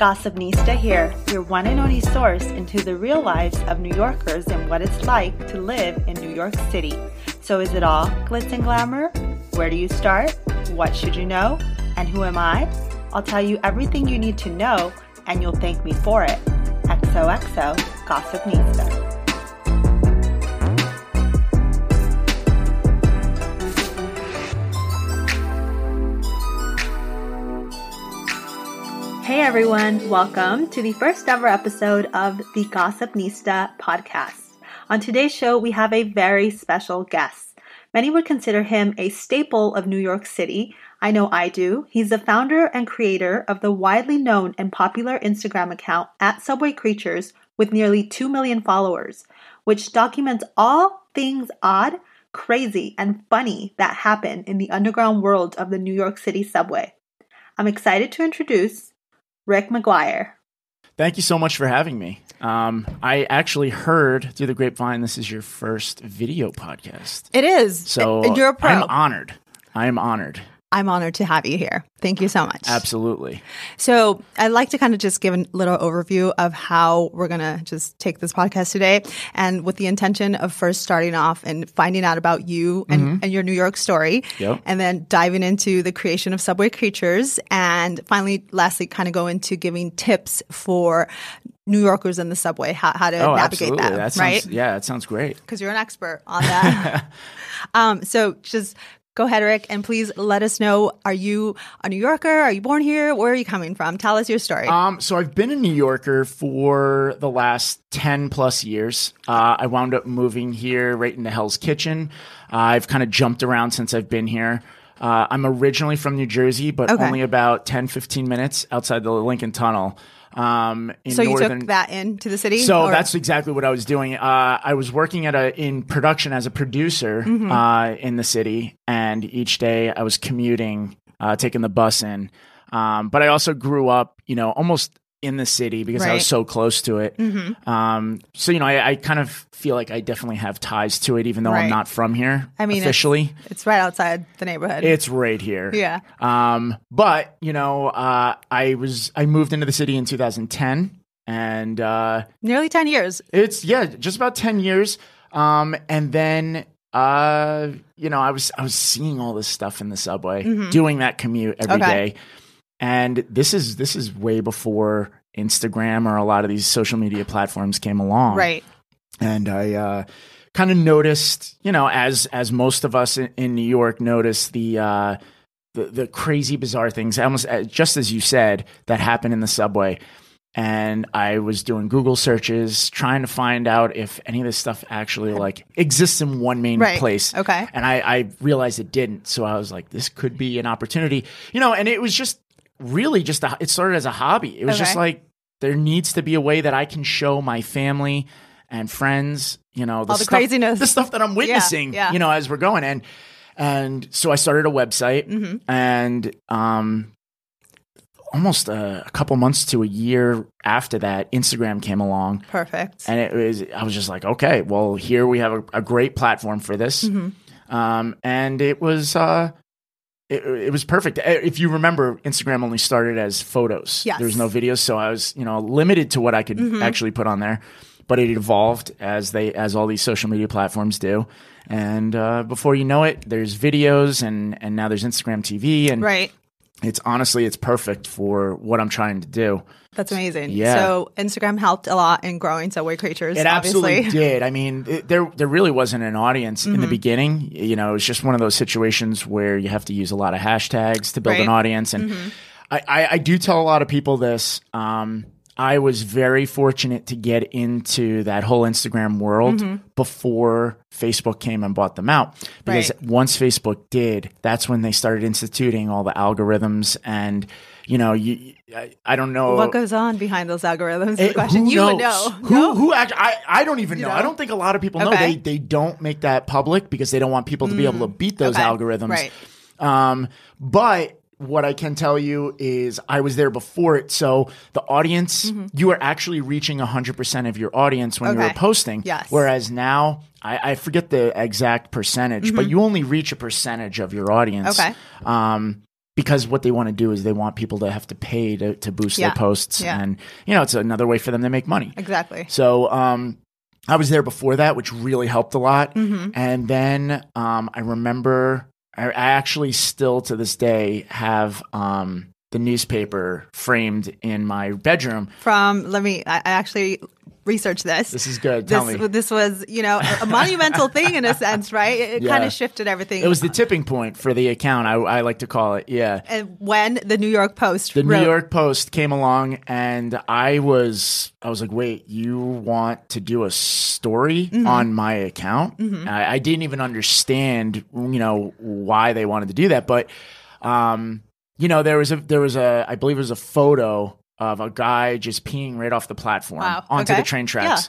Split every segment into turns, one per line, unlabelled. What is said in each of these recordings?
Gossipnista here, your one and only source into the real lives of New Yorkers and what it's like to live in New York City. So, is it all glitz and glamour? Where do you start? What should you know? And who am I? I'll tell you everything you need to know, and you'll thank me for it. XOXO Gossipnista. Hey everyone, welcome to the first ever episode of the Gossipnista podcast. On today's show, we have a very special guest. Many would consider him a staple of New York City. I know I do. He's the founder and creator of the widely known and popular Instagram account at Subway Creatures with nearly 2 million followers, which documents all things odd, crazy, and funny that happen in the underground world of the New York City subway. I'm excited to introduce Rick McGuire.
Thank you so much for having me. Um, I actually heard through the grapevine this is your first video podcast.
It is.
So
And you're a pro.
I'm honored. I am honored.
I'm honored to have you here. Thank you so much.
Absolutely.
So I'd like to kind of just give a little overview of how we're going to just take this podcast today. And with the intention of first starting off and finding out about you and, and your New York story.
Yep.
And then diving into the creation of Subway Creatures. And finally, lastly, kind of go into giving tips for New Yorkers in the subway, how, how to
Oh,
navigate
absolutely.
that,
That sounds,
right?
Yeah, that sounds great.
because you're an expert on that. um, so just go ahead, Rick, and please let us know: Are you a New Yorker? Are you born here? Where are you coming from? Tell us your story.
Um, so I've been a New Yorker for the last 10 plus years. Uh, I wound up moving here right into Hell's Kitchen. Uh, I've kind of jumped around since I've been here. Uh, I'm originally from New Jersey, but
Okay.
only about 10, 15 minutes outside the Lincoln Tunnel. Um, in
so you
northern,
took that into the city.
So
or-
that's exactly what I was doing. Uh, I was working at a in production as a producer
Mm-hmm.
uh, in the city, and each day I was commuting, uh, taking the bus in. Um, but I also grew up, you know, almost in the city because I was so close to it.
Mm-hmm.
Um, so you know, I, I kind of feel like I definitely have ties to it, even though
Right.
I'm not from here.
I mean,
officially,
it's right outside the neighborhood.
it's right here.
yeah.
Um, but you know, uh, I was I moved into the city in 2010, and uh,
Nearly ten years.
it's yeah, just about 10 years. Um, and then uh, you know, I was I was seeing all this stuff in the subway, doing that commute every day,
Mm-hmm. Okay.
And this is this is way before Instagram or a lot of these social media platforms came along.
Right.
And I uh kind of noticed, you know, as as most of us in, in New York notice the uh the, the crazy bizarre things almost uh, just as you said that happen in the subway and I was doing Google searches trying to find out if any of this stuff actually like exists in one main
Right.
place.
Okay.
And I, I realized it didn't. So I was like, this could be an opportunity. You know, and it was just really just a, it started as a hobby. It was just like there needs to be a way that I can show my family and friends, you know, the
All the
stuff,
craziness.
the stuff that I'm witnessing,
yeah.
you know, as we're going. And and so I started a website
Mm-hmm.
and um almost a, a couple months to a year after that, Instagram came along.
Perfect.
And it was, I was just like, okay, well, here we have a, a great platform for this.
Mm-hmm.
Um, and it was, uh, it, it was perfect. Uh, If you remember, Instagram only started as photos.
Yes.
There was no videos, so I was, you know, limited to what I could
Mm-hmm.
actually put on there. But it evolved as they, as all these social media platforms do. And uh, before you know it, there's videos, and and now there's Instagram TV, and
right.
It's honestly it's perfect for what I'm trying to do.
That's amazing.
Yeah.
So Instagram helped a lot in growing Subway Creatures.
It
obviously.
absolutely did. I mean, it, there there really wasn't an audience in the
Mm-hmm.
beginning. You know, it was just one of those situations where you have to use a lot of hashtags to build an
Right. Mm-hmm.
audience. And I, I, I do tell a lot of people this. Um, I was very fortunate to get into that whole Instagram world
Mm-hmm.
before Facebook came and bought them out. Because
Right.
once Facebook did, that's when they started instituting all the algorithms and. You know, you, I, I don't know
What goes on behind those algorithms?
it-
question.
who
You would know.
Who
No?
who act, I I don't even know.
know?
I don't think a lot of people know.
Okay.
They they don't make that public because they don't want people to be able to beat those
Okay.
algorithms.
Right.
Um, but what I can tell you is I was there before it. So the audience, you are actually reaching 100% of your audience when you were
Mm-hmm.
Posting.
Yes.
Whereas now, I, I forget the exact percentage, but you only reach a percentage of your audience.
Mm-hmm. Okay.
Um, because what they want to do is they want people to have to pay to, to boost
Yeah.
their posts,
Yeah.
and you know it's another way for them to make money.
Exactly.
So um, I was there before that, which really helped a lot.
Mm-hmm.
And then um, I remember I, actually still to this day have um, the newspaper framed in my bedroom.
From let me. I actually researched this.
This is good. Tell
this,
me.
this was, you know, a, a monumental thing in a sense, right? It, it
Yeah.
kind of shifted everything.
It was the tipping point for the account. I, I like to call it. Yeah.
and when the New York Post
The
wrote,
New York Post came along, and I was I was like, "Wait, you want to do a story
Mm-hmm.
on my account?" I, I didn't even understand, you know, why they wanted to do that, but um, you know, there was a there was a I believe it was a photo of a guy just peeing right off the platform
Wow,
onto
okay.
the train tracks.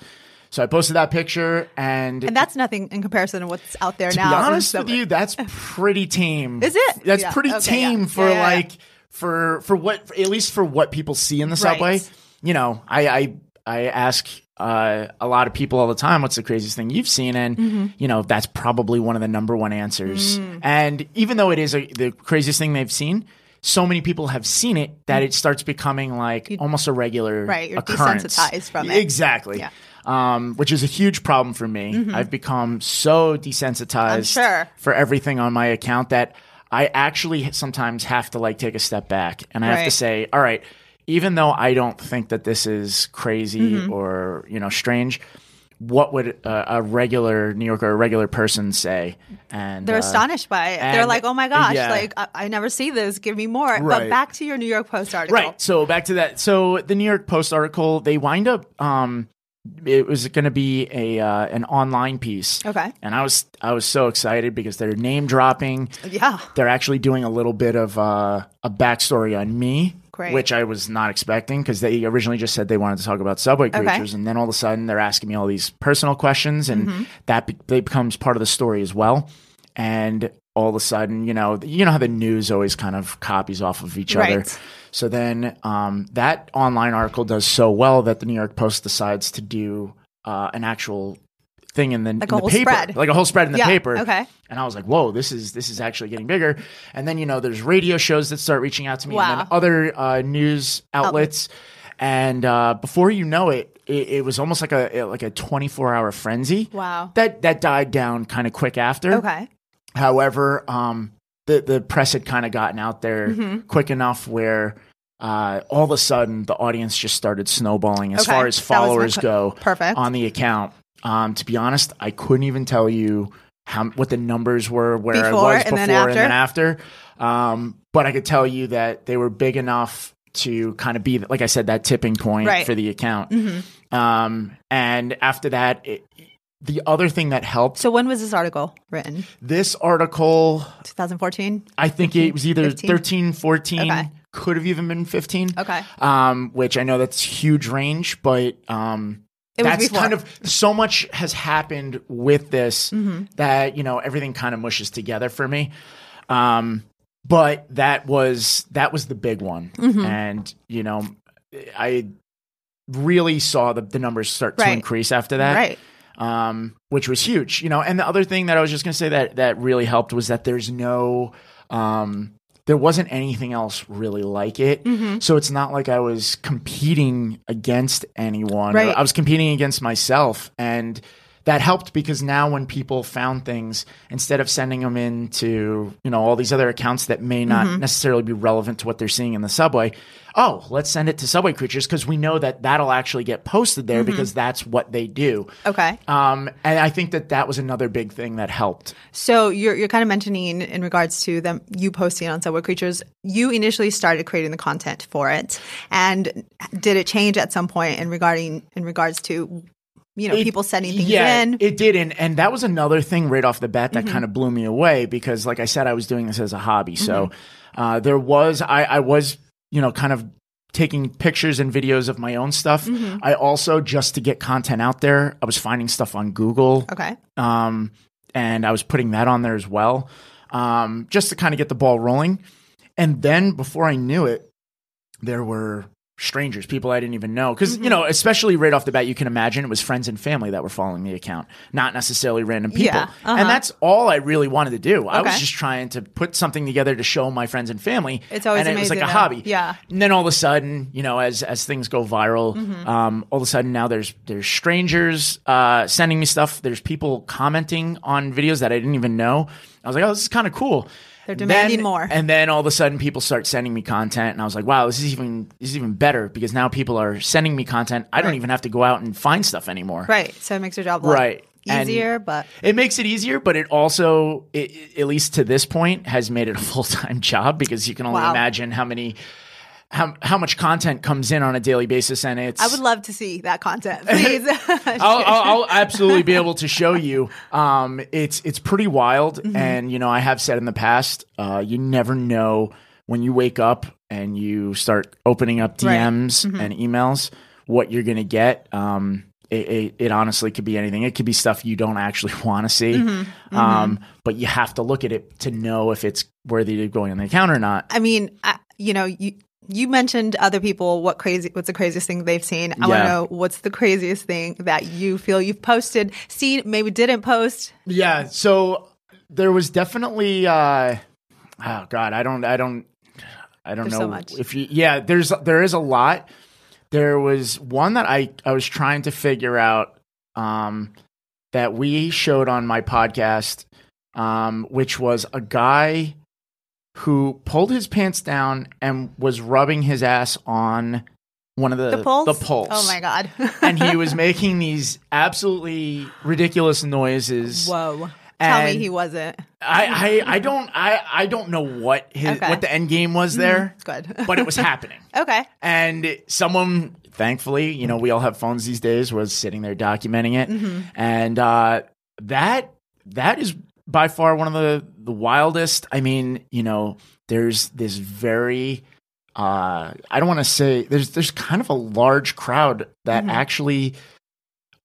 So I posted that picture, and,
and that's nothing in comparison to what's out there
to
now.
be honest with you, that's pretty tame.
Is it?
That's
Yeah.
pretty
Okay, yeah.
tame for
Yeah, yeah, yeah.
like for for what at least for what people see in the
Right.
subway. You know, I I I ask uh, a lot of people all the time, "What's the craziest thing you've seen?" And
Mm-hmm.
you know, that's probably one of the number one answers.
Mm.
And even though it is a, the craziest thing they've seen. So many people have seen it that it starts becoming like almost a regular
Mm. Right, you're
occurrence.
desensitized from it.
Exactly.
Yeah.
Um, which is a huge problem for me. I've become so desensitized
sure.
for everything on my account that I actually sometimes have to like take a step back and I have to say, all right, even though I don't think that this is crazy
Mm-hmm.
or, you know, strange, what would a, a regular New Yorker, a regular person say? And
They're
uh,
astonished by it. They're like, "Oh my gosh!
yeah.
Like I, I never see this. Give me more." But back to your New York Post article.
Right. So back to that. So the New York Post article, they wind up um it was going to be a uh, an online piece.
Okay.
And I was I was so excited because they're name dropping.
Yeah.
They're actually doing a little bit of uh, a backstory on me, Which I was not expecting because they originally just said they wanted to talk about subway creatures, and then all of a sudden they're asking me all these personal questions, and
Mm-hmm.
that be- that becomes part of the story as well. And all of a sudden, you know, you know how the news always kind of copies off of each other. So then um, that online article does so well that the New York Post decides to do uh, an actual thing in the,
Like
in
a
the
whole
paper,
spread.
like a whole spread in the
Yeah,
paper.
okay.
And I was like, whoa, this is this is actually getting bigger. And then you know, there's radio shows that start reaching out to me, and then other uh, news outlets. And uh, before you know it, it, it was almost like a like a 24 hour frenzy.
Wow.
That that died down kind of quick after.
Okay.
However, um, the the press had kind of gotten out there
Mm-hmm.
quick enough where uh, all of a sudden the audience just started snowballing as
Okay.
far as
That was my
followers go
Perfect.
on the account. Um, to be honest, I couldn't even tell you how what the numbers were where I
Before
was
and
before
then
and then after. Um, but I could tell you that they were big enough to kind of be, like I said, that tipping point
Right.
for the account. Um, and after that, it, the other thing that helped
so when was this article written?
this article
2014.
I think it was either
15?
13, 14,
Okay.
could have even been 15.
Okay.
Um, which I know that's huge range, but um,
It
that's kind of so much has happened with this
Mm-hmm.
that, you know, everything kind of mushes together for me. Um, but that was that was the big one.
Mm-hmm.
And, you know, I really saw the, the numbers start to increase after that
right.
um, which was huge. You know, and the other thing that I was just going to say that that really helped was that there's no, um, there wasn't anything else really like it.
Mm-hmm.
So it's not like I was competing against anyone.
Right.
I was competing against myself, and that helped because now when people found things, instead of sending them into you know all these other accounts that may not
Mm-hmm.
necessarily be relevant to what they're seeing in the subway, oh, let's send it to Subway Creatures because we know that that'll actually get posted there
Mm-hmm.
because that's what they do.
Okay.
Um, and I think that that was another big thing that helped.
So you're you're kind of mentioning in regards to them you posting on Subway Creatures. You initially started creating the content for it, and did it change at some point in regarding in regards to you know
It-
people sending things
yeah,
in?
It did, and and that was another thing right off the bat
Mm-hmm.
that kind of blew me away because, like I said, I was doing this as a hobby. So
Mm-hmm.
uh, there was I, I was you know kind of taking pictures and videos of my own stuff.
Mm-hmm.
I also just to get content out there, I was finding stuff on Google.
okay.
um, and I was putting that on there as well, um, just to kind of get the ball rolling. And then before I knew it, there were strangers, people I didn't even know. because
Mm-hmm.
you know, especially right off the bat, you can imagine it was friends and family that were following the account, not necessarily random people.
Yeah, uh-huh.
And that's all I really wanted to do. I was just trying to put something together to show my friends and family.
It's always
and it was like a hobby.
Yeah.
And then all of a sudden, you know, as as things go viral,
Mm-hmm.
um, all of a sudden now there's there's strangers uh, sending me stuff. There's people commenting on videos that I didn't even know. I was like, oh, this is kind of cool.
They're demanding
Then-
more.
And then all of a sudden, people start sending me content, and I was like, wow, this is even this is even better because now people are sending me content. I don't even have to go out and find stuff anymore.
Right. So it makes your job a lot
Right. And-
easier, but
It makes it easier, but it also, it, at least to this point, has made it a full time job because you can only
Wow.
imagine how many, how how much content comes in on a daily basis, and it's.
I would love to see that content. Please.
I'll, I'll, I'll absolutely be able to show you. Um, it's it's pretty wild,
Mm-hmm.
and you know I have said in the past, uh, you never know when you wake up and you start opening up
Right.
DMs
Mm-hmm.
and emails, what you're gonna get. Um, it, it, it honestly could be anything. It could be stuff you don't actually want to see,
Mm-hmm.
Um, but you have to look at it to know if it's worthy of going on the account or not.
I mean, I, you know, you you mentioned other people. What crazy? What's the craziest thing they've seen? I want
Yeah.
to know what's the craziest thing that you feel you've posted, seen, maybe didn't post.
Yeah. So there was definitely uh oh god, I don't I don't I don't
There's
know
so much.
if you yeah, there's there is a lot. There was one that I I was trying to figure out um that we showed on my podcast um which was a guy who pulled his pants down and was rubbing his ass on one of the
The poles.
the poles.
Oh my god.
and he was making these absolutely ridiculous noises.
Whoa. Tell me he wasn't.
I, I, I don't I, I don't know what his
Okay.
what the end game was there,
It's good.
but it was happening.
okay.
And someone, thankfully, you know, we all have phones these days, was sitting there documenting it,
Mm-hmm.
and uh, that that is by far one of the the wildest. I mean, you know, there's this very uh, I don't want to say there's there's kind of a large crowd that
Mm-hmm.
actually.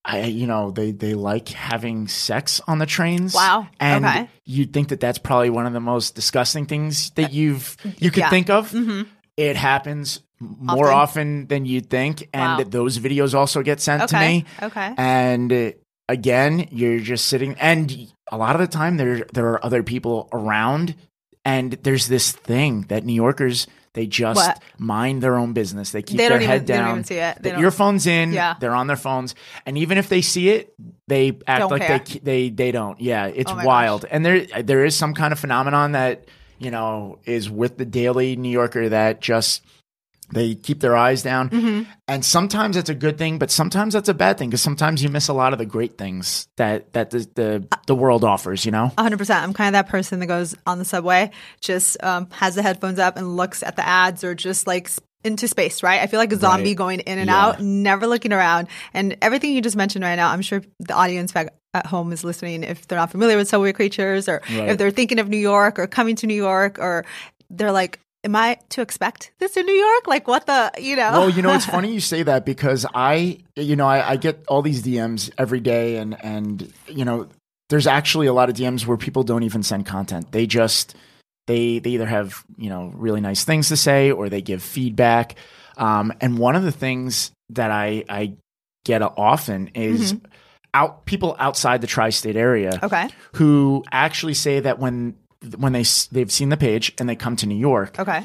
I, you know, they they like having sex on the trains.
Wow.
And
Okay.
you'd think that that's probably one of the most disgusting things that you've you could
Yeah.
think of.
Mhm.
It happens more
Often.
often, than you'd think, and
Wow.
those videos also get sent to me.
Okay.
And again, you're just sitting, and a lot of the time there there are other people around, and there's this thing that New Yorkers they just
What?
mind their own business. They keep
They
their
don't
head
even- they don't
down.
even see it. They
The
don't-
earphones in.
Yeah.
they're on their phones, and even if they see it, they act
Don't
like
care.
they they they don't. Yeah, it's
Oh
wild. And there there is some kind of phenomenon that you know is with the Daily New Yorker that just they keep their eyes down.
Mm-hmm.
And sometimes that's a good thing, but sometimes that's a bad thing because sometimes you miss a lot of the great things that that the the, the world offers. You know.
100%. I'm kind of that person that goes on the subway, just um, has the headphones up and looks at the ads or just like into space, right? I feel like a zombie
Right.
going in and
Yeah.
out, never looking around. And everything you just mentioned right now, I'm sure the audience back at home is listening if they're not familiar with subway creatures or
Right.
if they're thinking of New York or coming to New York or they're like, Am I to expect this in New York? Like, what the, you know?
Well, you know, it's funny you say that because I, you know, I, I get all these DMs every day, and and you know, there's actually a lot of DMs where people don't even send content. They just they they either have you know really nice things to say or they give feedback. Um, and one of the things that I I get often is out people outside the tri-state area
okay.
who actually say that when when they they've seen the page and they come to New York,
Okay.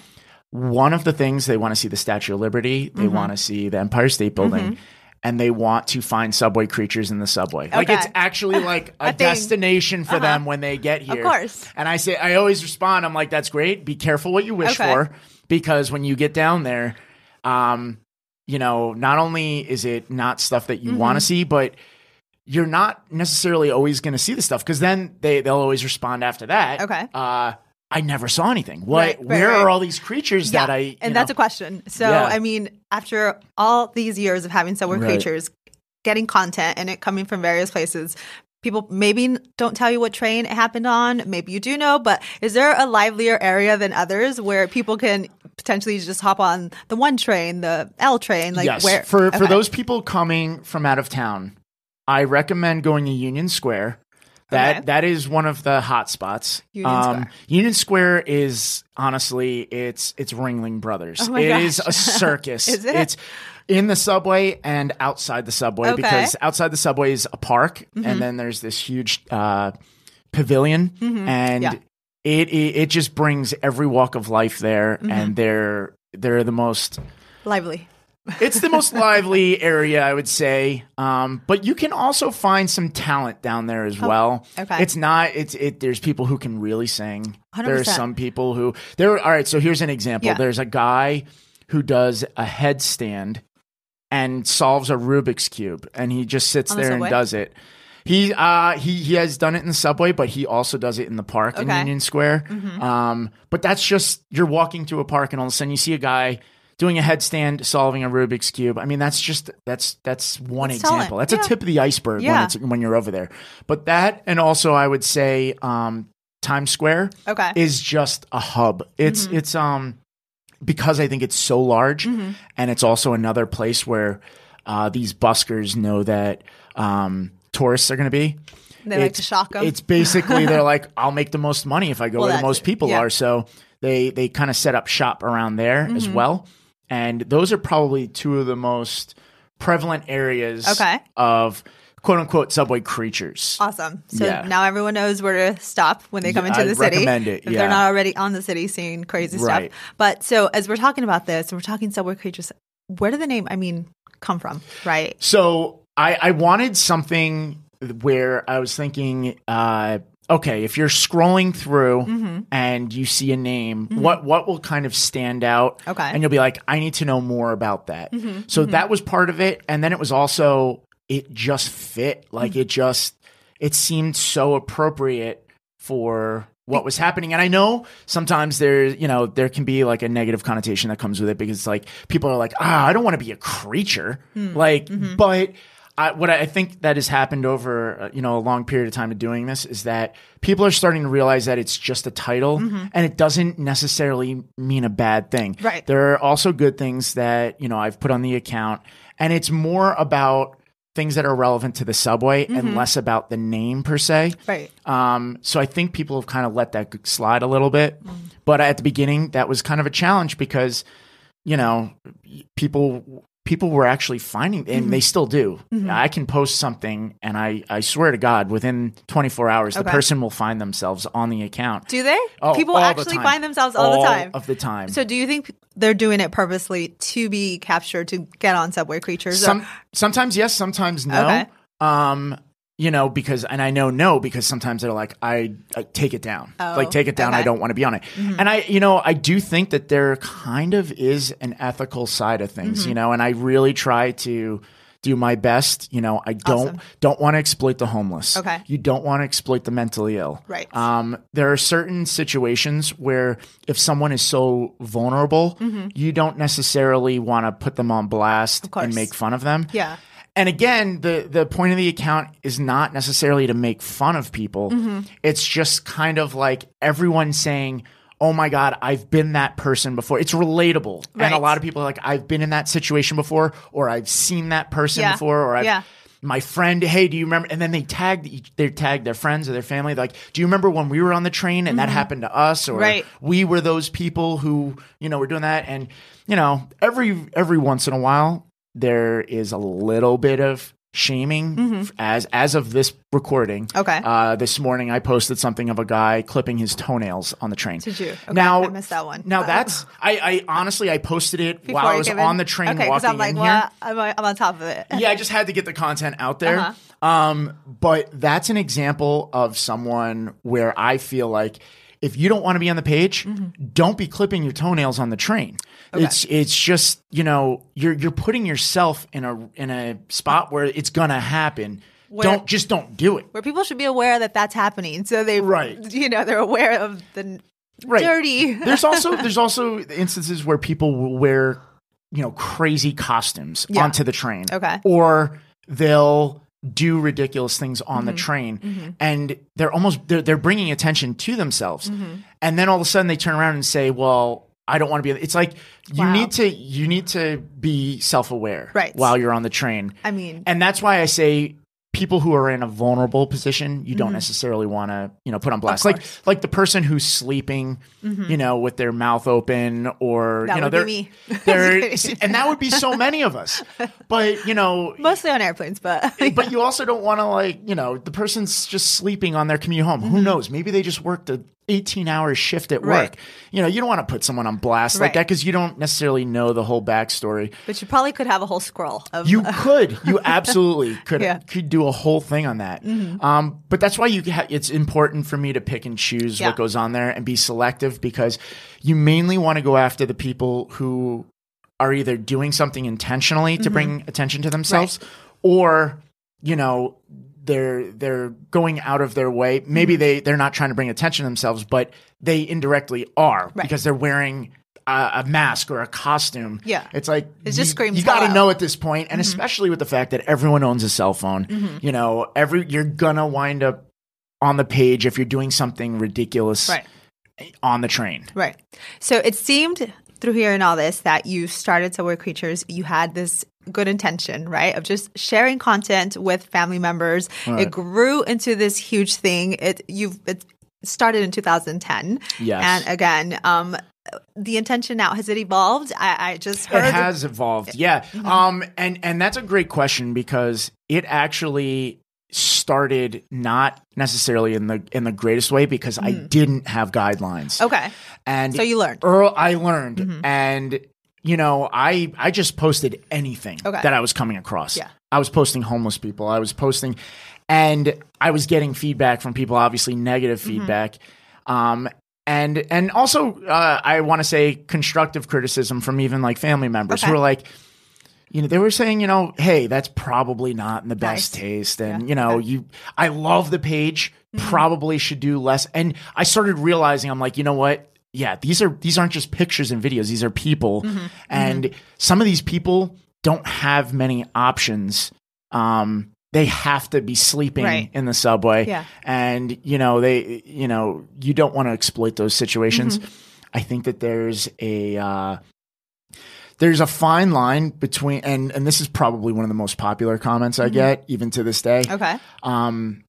one of the things they want to see the Statue of Liberty, they
Mm-hmm.
want to see the Empire State Building, and they want to find subway creatures in the subway. Like it's actually like a,
A. Uh-huh.
destination for them when they get here.
Of course.
And I say I always respond, I'm like, that's great. Be careful what you wish
Okay.
for. Because when you get down there, um, you know, not only is it not stuff that you
Mm-hmm.
want to see, but you're not necessarily always going to see the stuff because then they they'll always respond after that.
Okay.
Uh, I never saw anything. What?
Right, right,
where
right.
are all these creatures that I? you
and that's
know-
a question. So,
Yeah.
I mean, after all these years of having subway creatures, getting content and it coming from various places, people maybe don't tell you what train it happened on. Maybe you do know, but is there a livelier area than others where people can potentially just hop on the one train, the L train? Like
yes.
where
for for those people coming from out of town, I recommend going to Union Square. That
Okay.
that is one of the hot spots. Um,
Union Square.
Union Square is honestly it's it's Ringling Brothers.
Oh
It is
gosh.
a circus.
Is it?
It's in the subway and outside the subway
Okay. Mm-hmm.
because outside the subway is a park and then there's this huge uh, pavilion and
Yeah.
it, it it just brings every walk of life there
Mm-hmm.
and they're they're the most
Lively.
It's the most lively area, I would say. Um, but you can also find some talent down there as well.
Oh, okay.
It's not. It's it. There's people who can really sing. There are some people who there. All right. So here's an example.
Yeah.
There's a guy who does a headstand and solves a Rubik's cube, and he just sits
the
there and does it. He uh he he has done it in the subway, but he also does it in the park in Union Square.
Mm-hmm.
Um, but that's just you're walking through a park and all of a sudden you see a guy doing a headstand solving a Rubik's cube. I mean, that's just that's that's one
That's
example. That's
Yeah.
a tip of the iceberg when it's when you're over there. But that and also I would say um, Times Square
Okay. Mm-hmm.
is just a hub. It's it's um because I think it's so large and it's also another place where uh, these buskers know that um, tourists are going to be.
They like to shock them.
It's basically they're like, I'll make the most money if I go
Well,
where the most people
Yeah.
are. So they they kind of set up shop around there as
Mm-hmm.
well. And those are probably two of the most prevalent areas
Okay.
of quote unquote subway creatures.
Awesome. So
Yeah.
now everyone knows where to stop when they come into
I
the city.
recommend it,
If
yeah.
they're not already on the city seeing crazy
Right.
stuff. But so as we're talking about this, and we're talking subway creatures, where did the name, I mean, come from? Right.
So I, I wanted something where I was thinking, uh, okay, if you're scrolling through
Mm-hmm.
and you see a name, what what will kind of stand out?
Okay. Mm-hmm.
and you'll be like, I need to know more about that. So that was part of it, and then it was also it just fit, like
Mm.
it just it seemed so appropriate for what was happening and i know sometimes there you know there can be like a negative connotation that comes with it because like people are like ah i don't want to be a creature
Hmm.
like
Mm-hmm.
but I, what I think that has happened over uh, you know a long period of time of doing this is that people are starting to realize that it's just a title and it doesn't necessarily mean a bad thing.
Mm-hmm. Right.
There are also good things that you know I've put on the account, and it's more about things that are relevant to the subway and less about the name per se.
Right.
Um, so I think people have kind of let that slide a little bit. But at the beginning, that was kind of a challenge because, you know, people people were actually finding, and they still do. I can post something, and I I swear to God, within 24 hours, the person will find themselves on the account.
Do they?
Oh,
People
all the
actually
time.
find themselves all, the time.
of the time.
so do you think they're doing it purposely to be captured to get on subway creatures? or-
Some sometimes yes, sometimes no.
Okay.
Um, you know, because and I know no because sometimes they're like, I, I take it down,
Oh,
like take it down. I don't want to be on it. And I, you know, I do think that there kind of is an ethical side of things,
Mm-hmm.
you know, and I really try to do my best. You know, I don't
Awesome.
don't want to exploit the homeless.
Okay.
you don't want to exploit the mentally ill.
Right.
Um, there are certain situations where if someone is so vulnerable, you don't necessarily want to put them on blast
Mm-hmm.
and make fun of them.
yeah.
And again, the the point of the account is not necessarily to make fun of people.
Mm-hmm.
It's just kind of like everyone saying, "Oh my god, I've been that person before." It's relatable. And a lot of people are like, "I've been in that situation before or I've seen that person
Yeah.
before or I've
Yeah.
my friend, hey, do you remember? And then they tagged they tagged their friends or their family. Like, do you remember when we were on the train and that happened to us? Or
Mm-hmm. Right.
we were those people who, you know, were doing that. And, you know, every, every once in a while, there is a little bit of shaming as, as of this recording.
Mm-hmm. Okay.
Uh, this morning I posted something of a guy clipping his toenails on the train.
Did you? Okay,
now,
I missed that one.
Now
Uh,
that's, I, I honestly, I posted it
Before
while I was on
in?
the train
okay,
walking
I'm like,
in
well,
here
I'm, I'm on top of it.
yeah, I just had to get the content out there.
Uh-huh.
Um, but that's an example of someone where I feel like if you don't want to be on the page,
Mm-hmm.
don't be clipping your toenails on the train. It's it's just you know you're you're putting yourself in a in a spot where it's gonna happen.
Where-
don't just don't do it.
Where people should be aware that that's happening, so they,
Right.
you know, they're aware of the
Right.
dirty.
there's also there's also instances where people will wear you know crazy costumes
Yeah.
onto the train
Okay.
or they'll do ridiculous things on
Mm-hmm.
the train and they're almost they're, they're bringing attention to themselves
Mm-hmm.
and then all of a sudden they turn around and say well i don't want to be it's like you
Wow.
need to you need to be self-aware
Right.
while you're on the train.
I mean,
and that's why i say people who are in a vulnerable position you don't mm-hmm. necessarily want to you know put on blast. Like like the person who's sleeping mm-hmm. you know with their mouth open or
That
you know
would
they're
me.
they're and that would be so many of us. But you know
Mostly on airplanes, but
but you also don't want to like you know the person's just sleeping on their commute home. Who mm-hmm. knows? Maybe they just worked a 18 hour shift at work
Mm-hmm. Right.
you know you don't want to put someone on blast like that because you don't necessarily know the whole backstory
but you probably could have a whole scroll of
you could you absolutely could
Yeah. Mm-hmm.
could do a whole thing on that um, but that's why you ha- it's important for me to pick and choose
Yeah.
what goes on there and be selective because you mainly want to go after the people who are either doing something intentionally to bring attention to themselves or you know they're they're going out of their way maybe
Mm-hmm.
they they're not trying to bring attention to themselves but they indirectly are because they're wearing a, a mask or a costume
Yeah.
it's like
It just
you,
screams
you got to know at this point
Mm-hmm.
and especially with the fact that everyone owns a cell phone you know every you're gonna wind up on the page if you're doing something ridiculous
Right.
on the train
Right. So it seemed through hearing all this that you started Subway Creatures, you had this good intention, right? Of just sharing content with family members. It grew into this huge thing. It you've it started in 2010.
Yes.
And again, um the intention now has it evolved? I, I just heard
it has evolved yeah
Mm-hmm.
um and and that's a great question because it actually started not necessarily in the in the greatest way because i didn't have guidelines
Mm. Okay.
and
So you learned.
Earl, I learned, and you know, I I just posted anything
Okay.
that I was coming across.
Yeah.
I was posting homeless people. I was posting, and I was getting feedback from people. Obviously, negative
Mm-hmm.
feedback. Um, and and also, uh, I want to say constructive criticism from even like family members who
Okay.
were like. You know, they were saying, you know, hey, that's probably not in the best
Nice.
taste. And,
Yeah.
you know, you, I love the page,
Mm-hmm.
probably should do less. And I started realizing, I'm like, you know what? Yeah, these are, these aren't just pictures and videos. These are people.
Mm-hmm.
And some of these people don't have many options. Um, they have to be sleeping
Right.
in the subway.
Yeah.
And, you know, they, you know, you don't want to exploit those situations.
Mm-hmm.
I think that there's a, uh, there's a fine line between and and this is probably one of the most popular comments I get even to this day.
Mm-hmm. Okay.
Um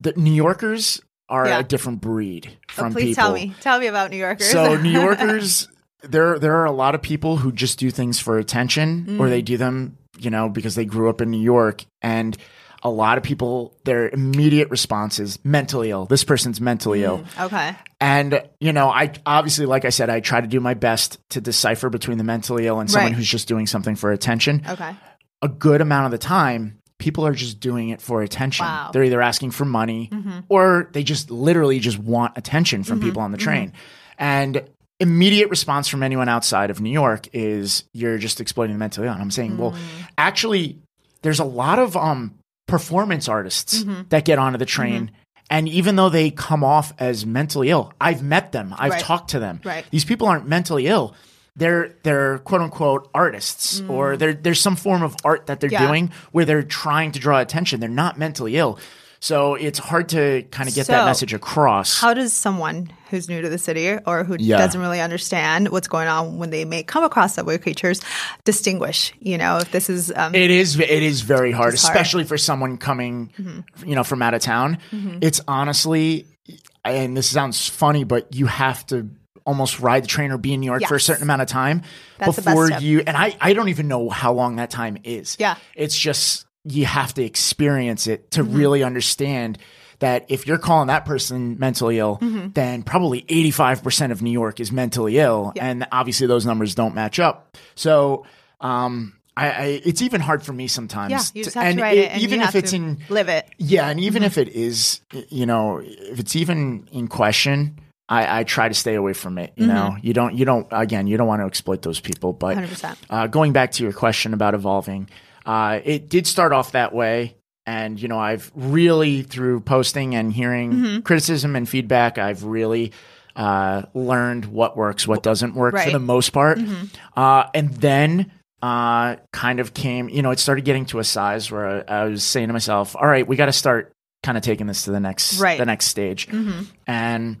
the New Yorkers are
Yeah.
a different breed
Oh,
from
please
people.
tell me. Tell me about New Yorkers.
So New Yorkers there there are a lot of people who just do things for attention or
Mm.
they do them, you know, because they grew up in New York and a lot of people their immediate response is mentally ill. This person's mentally ill.
okay.
And, you know, I obviously, like I said, I try to do my best to decipher between the mentally ill and someone
Right.
who's just doing something for attention.
Okay.
A good amount of the time, people are just doing it for attention.
Wow. Mm-hmm.
They're either asking for money or they just literally just want attention from people on the train. And immediate response from anyone outside of New York is you're just exploiting the mentally ill. And I'm saying, well,
Mm.
actually, there's a lot of um, performance artists
Mm-hmm.
that get onto the train. And even though they come off as mentally ill, I've met them. I've
Right.
talked to them.
Right.
These people aren't mentally ill. They're they're quote unquote artists, or there's some form of art that they're
Mm. Yeah.
doing where they're trying to draw attention. They're not mentally ill, so it's hard to kind of get that message across.
How does someone who's new to the city or who
Yeah.
doesn't really understand what's going on when they may come across subway creatures distinguish? You know, if this is um,
It is it is very hard,
It's hard. Mm-hmm.
especially for someone coming, you know, from out of town. It's honestly, and this sounds funny, but you have to almost ride the train or be in New York for a certain amount of time
That's
before you. And I I don't even know how long that time is.
Yeah.
it's just you have to experience it to
Mm-hmm.
really understand. That if you're calling that person mentally ill,
Mm-hmm.
then probably 85% of New York is mentally ill. And obviously those numbers don't match up. So, um, I, I, it's even hard for me sometimes.
yeah, you
to-
just have to write it, and
even if it's
to
in,
live it.
yeah, and even
Mm-hmm.
if it is, you know, if it's even in question, I, I try to stay away from it. You know, you don't, you don't, again, you don't want to exploit those people. But
100%.
uh, going back to your question about evolving, uh, it did start off that way. And, you know, I've really, through posting and hearing
Mm-hmm.
criticism and feedback, I've really uh, learned what works, what doesn't work for the most part. Uh, and then uh, kind of came, you know, it started getting to a size where I, I was saying to myself, all right, we got to start kind of taking this to the next,
Right.
the next stage. And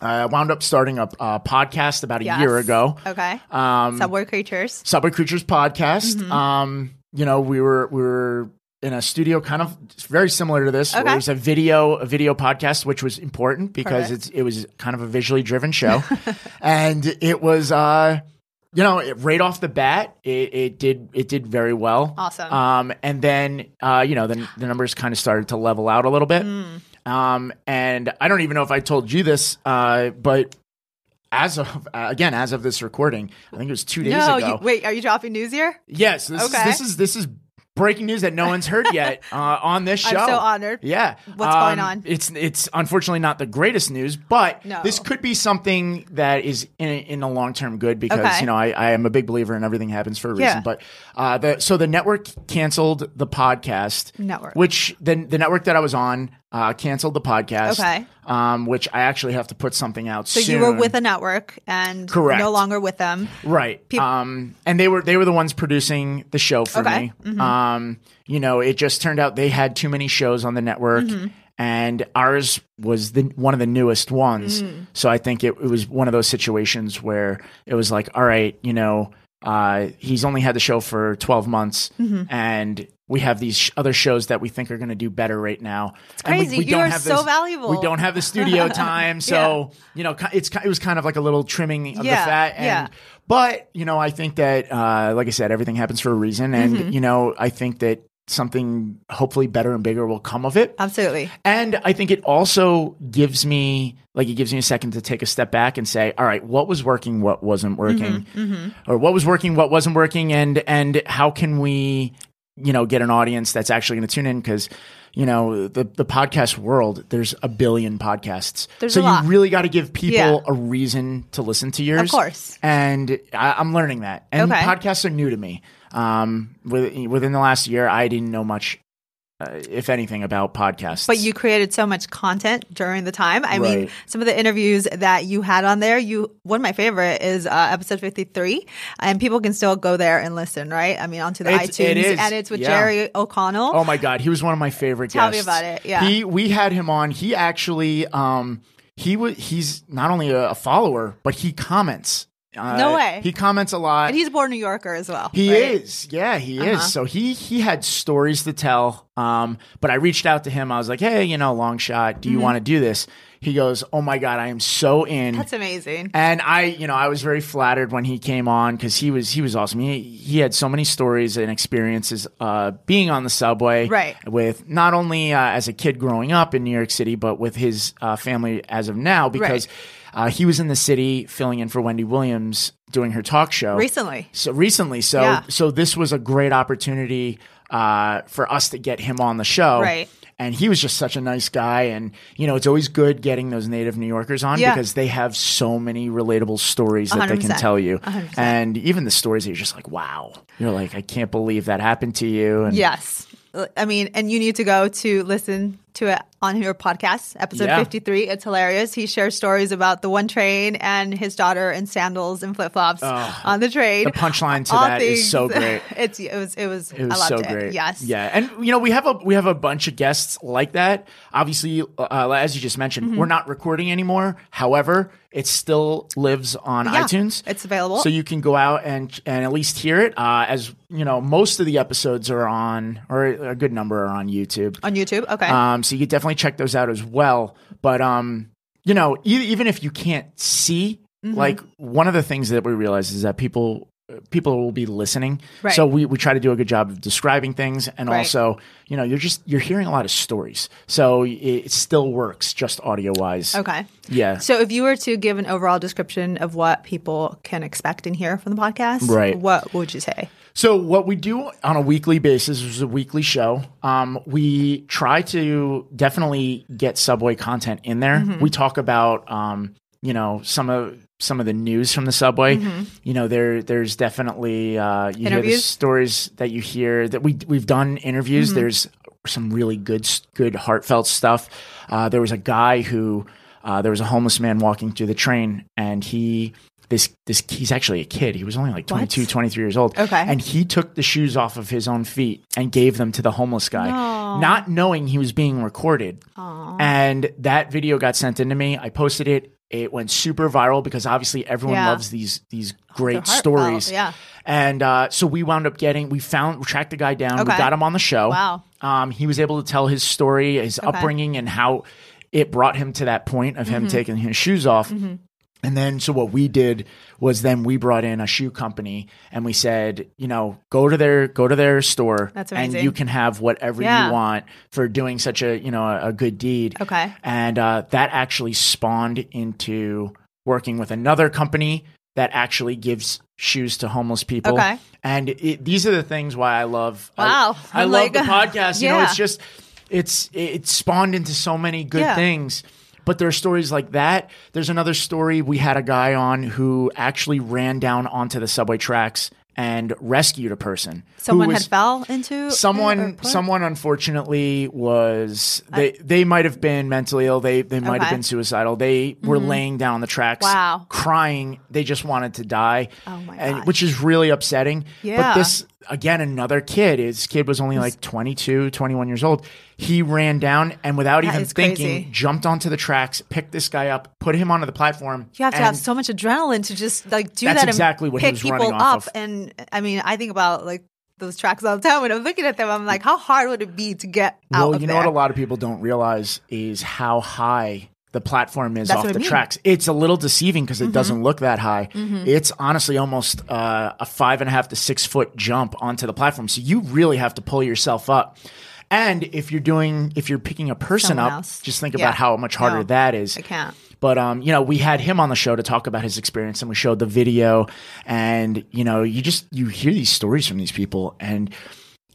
I wound up starting a, a podcast about a
Yes.
year ago.
Okay.
Um,
Subway creatures.
Subway Creatures podcast.
Mm-hmm.
Um, you know, we were we were in a studio kind of very similar to this. Where
Okay.
it was a video a video podcast, which was important because
Perfect.
it's it was kind of a visually driven show, and it was uh you know it, right off the bat it, it did it did very well.
Awesome.
Um, and then uh you know the the numbers kind of started to level out a little bit.
Mm.
Um, and I don't even know if I told you this, uh, but as of uh, again as of this recording, I think it was two days
no,
ago.
you, wait, are you dropping news here?
Yes, this,
Okay.
is, this is this is breaking news that no one's heard yet uh, on this show.
I'm so honored.
Yeah,
What's going on?
It's it's unfortunately not the greatest news, but
No.
this could be something that is in in the long term good because
Okay.
you know I, I am a big believer in everything happens for a reason.
Yeah.
But uh, the so the network canceled the podcast
Network.
which the the network that I was on uh, canceled the podcast.
Okay.
um, which I actually have to put something out.
So
soon.
you were with a network and
Correct.
no longer with them.
Right. um, and they were they were the ones producing the show for
Okay. Mm-hmm.
me. Um, you know, it just turned out they had too many shows on the network.
Mm-hmm.
And ours was the one of the newest ones,
Mm.
so I think it, it was one of those situations where it was like, all right, you know, uh, he's only had the show for twelve months,
Mm-hmm.
and we have these sh- other shows that we think are going to do better right now. It's
crazy. You are so valuable.
We don't have the studio time, so you know, it's it was kind of like a little trimming of
Yeah,
the fat. And,
yeah.
But you know, I think that, uh, like I said, everything happens for a reason, and
Mm-hmm.
you know, I think that something hopefully better and bigger will come of it.
Absolutely.
And I think it also gives me, like, it gives me a second to take a step back and say, all right, what was working, what wasn't working,
Mm-hmm,
or what was working, what wasn't working, and and how can we, you know, get an audience that's actually going to tune in because. You know the the podcast world. There's a billion podcasts,
There's
so
a lot.
you really got to give people
Yeah.
a reason to listen to yours.
Of course.
and I, I'm learning that. And
Okay.
podcasts are new to me. Um, with, within the last year, I didn't know much, uh, if anything, about podcasts.
But you created so much content during the time. I mean, some of the interviews that you had on there, you one of my favorite is uh, episode 53 and people can still go there and listen, right? I mean, onto the
It's- it
iTunes
is.
and it's with
Yeah.
Jerry O'Connell.
Oh my god, he was one of my favorite
Tell me about it, yeah.
He we had him on. He actually um he was he's not only a follower, but he comments. Uh,
No way.
He comments a lot.
and he's a born New Yorker as well.
He
right?
is. Yeah, he
Uh-huh.
is. So he he had stories to tell. Um, but I reached out to him. I was like, "Hey, you know, long shot, do you want to do this?" He goes, "Oh my god, I am so in."
Mm-hmm. That's amazing.
and I, you know, I was very flattered when he came on because he was he was awesome. He he had so many stories and experiences uh, being on the subway,
Right.
With not only uh, as a kid growing up in New York City, but with his uh, family as of now because uh, he was in the city filling in for Wendy Williams doing her talk show
Recently.
so recently so
Yeah.
so this was a great opportunity uh, for us to get him on the show
Right.
and he was just such a nice guy and you know it's always good getting those native new yorkers on
Yeah.
because they have so many relatable stories that they can tell you
100%.
and even the stories that you're just like wow you're like i can't believe that happened to you and
Yes. I mean, and you need to go to listen to it on your podcast, episode
Yeah.
53. It's hilarious. He shares stories about the one train and his daughter in sandals and flip flops on the train.
the punchline to
All
that is so great.
It's it was it was,
It was
I loved
so
it.
great.
Yes.
Yeah. And you know, we have a we have a bunch of guests like that. Obviously, uh, as you just mentioned,
Mm-hmm.
we're not recording anymore. However, it still lives on
Yeah,
iTunes.
it's available.
So you can go out and and at least hear it. Uh, as you know, most of the episodes are on, or a good number are on YouTube.
On YouTube. Okay.
Um, so you could definitely check those out as well. But um, you know, e- even if you can't see,
Mm-hmm.
like one of the things that we realize is that people people will be listening.
Right.
So we we try to do a good job of describing things, and
Right.
also, you know, you're just you're hearing a lot of stories, so it, it still works just audio wise.
okay.
Yeah.
So if you were to give an overall description of what people can expect and hear from the podcast,
Right.
what would you say?
So what we do on a weekly basis is a weekly show. Um, we try to definitely get Subway content in there.
Mm-hmm.
We talk about um, you know some of some of the news from the subway. You know there there's definitely uh, you hear the
Mm-hmm.
Stories that you hear that we we've done interviews.
Mm-hmm.
There's some really good good heartfelt stuff. Uh, there was a guy who uh, there was a homeless man walking through the train and he this this he's actually a kid he was only like 22
What?
23 years old
Okay.
and he took the shoes off of his own feet and gave them to the homeless guy not knowing he was being recorded and that video got sent into me i posted it It went super viral because obviously everyone
Yeah.
loves these these great stories.
yeah.
And uh, so we wound up getting, we found, we tracked the guy down. We got him on the show.
Wow.
Um, he was able to tell his story, his upbringing, and how it brought him to that point of him
Mm-hmm.
taking his shoes off. And then, so what we did was then we brought in a shoe company and we said, you know, go to their go to their store and you can have whatever
Yeah.
you want for doing such a you know a, a good deed.
Okay.
And uh, that actually spawned into working with another company that actually gives shoes to homeless people.
Okay.
And it, these are the things why I love. I-
Wow.
I,
I'm
love
like-
the podcast. You know, it's just it's it spawned into so many good
Yeah.
things. But there are stories like that. There's another story. We had a guy on who actually ran down onto the subway tracks and rescued a person.
Someone
was-
had fell into
someone someone unfortunately was they they might have been mentally ill they they might have been suicidal they were mm-hmm. laying down on the tracks
Wow.
crying they just wanted to die
Oh my
and
gosh.
which is really upsetting
Yeah.
but this again another kid his kid was only like 22 21 years old he ran down and without
That
even thinking
crazy.
jumped onto the tracks picked this guy up put him onto the platform
You have to have so much adrenaline to just like do
That's
that
exactly
and
what he
pick
was
people
running
up.
of.
And I mean, I think about like those tracks all the time. When I'm looking at them, I'm like, how hard would it be to get out
Well, you know
there?
what a lot of people don't realize is how high the platform is
That's
off
what I
the
mean.
tracks. It's a little deceiving because it doesn't look that high. It's honestly almost uh, a five and a half to six foot jump onto the platform. So you really have to pull yourself up. And if you're doing, if you're picking a person
Someone
up,
else.
just think
Yeah.
about how much harder
No,
that is.
I can't.
But um, you know, we had him on the show to talk about his experience, and we showed the video, and you know, you just you hear these stories from these people, and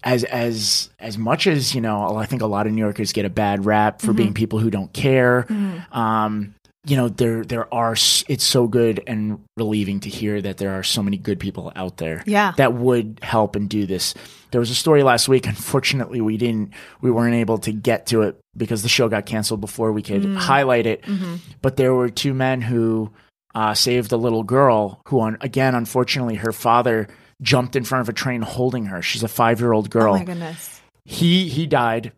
as as as much as you know, I think a lot of New Yorkers get a bad rap for
Mm-hmm.
being people who don't care. Um, you know, there there are it's so good and relieving to hear that there are so many good people out there,
Yeah.
that would help and do this. There was a story last week. Unfortunately, we didn't we weren't able to get to it because the show got canceled before we
Mm.
could highlight it.
Mm-hmm.
But there were two men who uh, saved a little girl who, on again, unfortunately, her father jumped in front of a train holding her. She's a five year old
Oh
girl.
my goodness.
he he died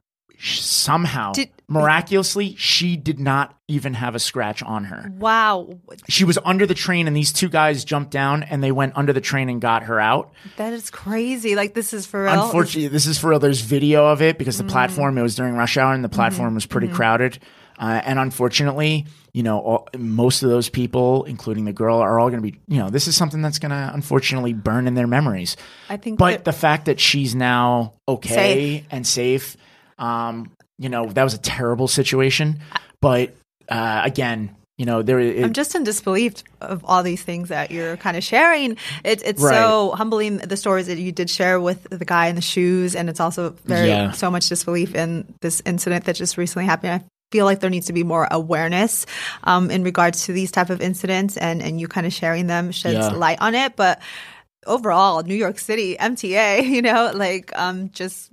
somehow
Did-
miraculously. She did not even have a scratch on her.
Wow.
She was under the train, and these two guys jumped down and they went under the train and got her out.
That is crazy. Like this is for real.
Unfortunately, this is for real. There's video of it because
Mm.
the platform, it was during rush hour and the platform was
Mm-hmm.
pretty crowded. Uh, and unfortunately, you know, all, most of those people, including the girl, are all going to be, you know, this is something that's going to unfortunately burn in their memories.
I think
But the fact that she's now okay
Safe.
and safe, um, you know, that was a terrible situation. But uh, again, you know, there. It,
I'm just in disbelief of all these things that you're kind of sharing. It's it's
Right.
so humbling the stories that you did share with the guy in the shoes, and it's also very
Yeah.
so much disbelief in this incident that just recently happened. I feel like there needs to be more awareness um, in regards to these type of incidents, and and you kind of sharing them sheds
Yeah.
light on it. But overall, New York City, MTA, you know, like um, just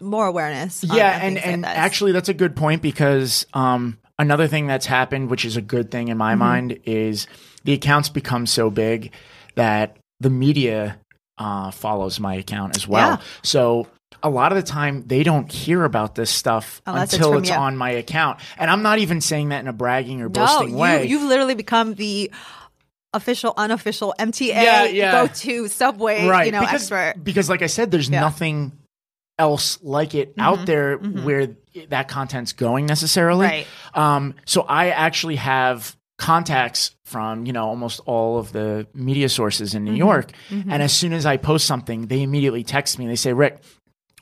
more awareness.
yeah and
things like
and actually that's a good point because um another thing that's happened which is a good thing in my
Mm-hmm.
mind is the accounts become so big that the media uh follows my account as well
Yeah.
so a lot of the time they don't hear about this stuff
Unless
until
from
it's on my account and i'm not even saying that in a bragging or
no,
boasting way
you, you've literally become the official, unofficial MTA
Yeah, yeah.
go-to subway, you know,
because,
expert.
Because, like I said, there's
Yeah.
nothing else like it
Mm-hmm.
out there where that content's going necessarily.
Right.
Um, so I actually have contacts from you know almost all of the media sources in New
Mm-hmm.
York, and as soon as I post something, they immediately text me. And they say, "Rick,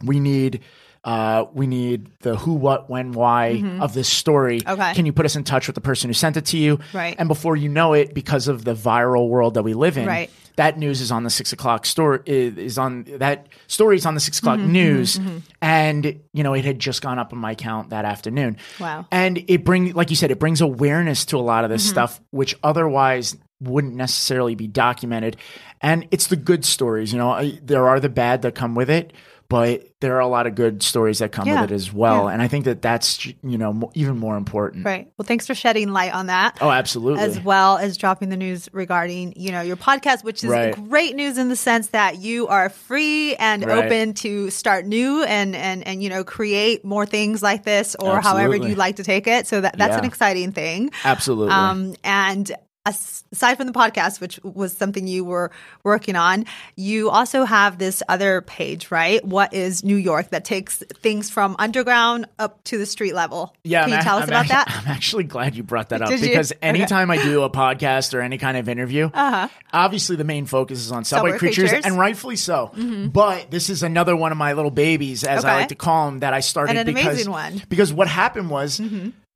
we need." Uh, we need the who, what, when, why of this story.
Mm-hmm. Okay.
Can you put us in touch with the person who sent it to you?
Right.
And before you know it, because of the viral world that we live in,
Right.
That news is on the six o'clock story is on that story is on the six o'clock
Mm-hmm,
news and you know it had just gone up on my account that afternoon
Wow.
and it brings like you said it brings awareness to a lot of this
Mm-hmm.
stuff which otherwise wouldn't necessarily be documented and it's the good stories you know I, there are the bad that come with it but there are a lot of good stories that come
Yeah.
with it as well.
Yeah.
And I think that that's you know even more important.
Right. Well, thanks for shedding light on that.
Oh, absolutely.
As well as dropping the news regarding, you know, your podcast, which is
Right.
great news in the sense that you are free and
Right.
open to start new and and and you know create more things like this or however you like to take it. So that that's an exciting thing.
Absolutely.
Um, and aside from the podcast, which was something you were working on, you also have this other page, right? What is New York that takes things from underground up to the street level?
Yeah,
Can you
I'm,
tell us
I'm
about
ac-
that?
I'm actually glad you brought that up
Did you?
because
Okay.
anytime I do a podcast or any kind of interview,
Uh-huh.
obviously the main focus is on subway,
Subway
creatures,
creatures. Mm-hmm.
and rightfully so. But this is another one of my little babies, as I like to call them, that I started because.
Mm-hmm.
because what happened was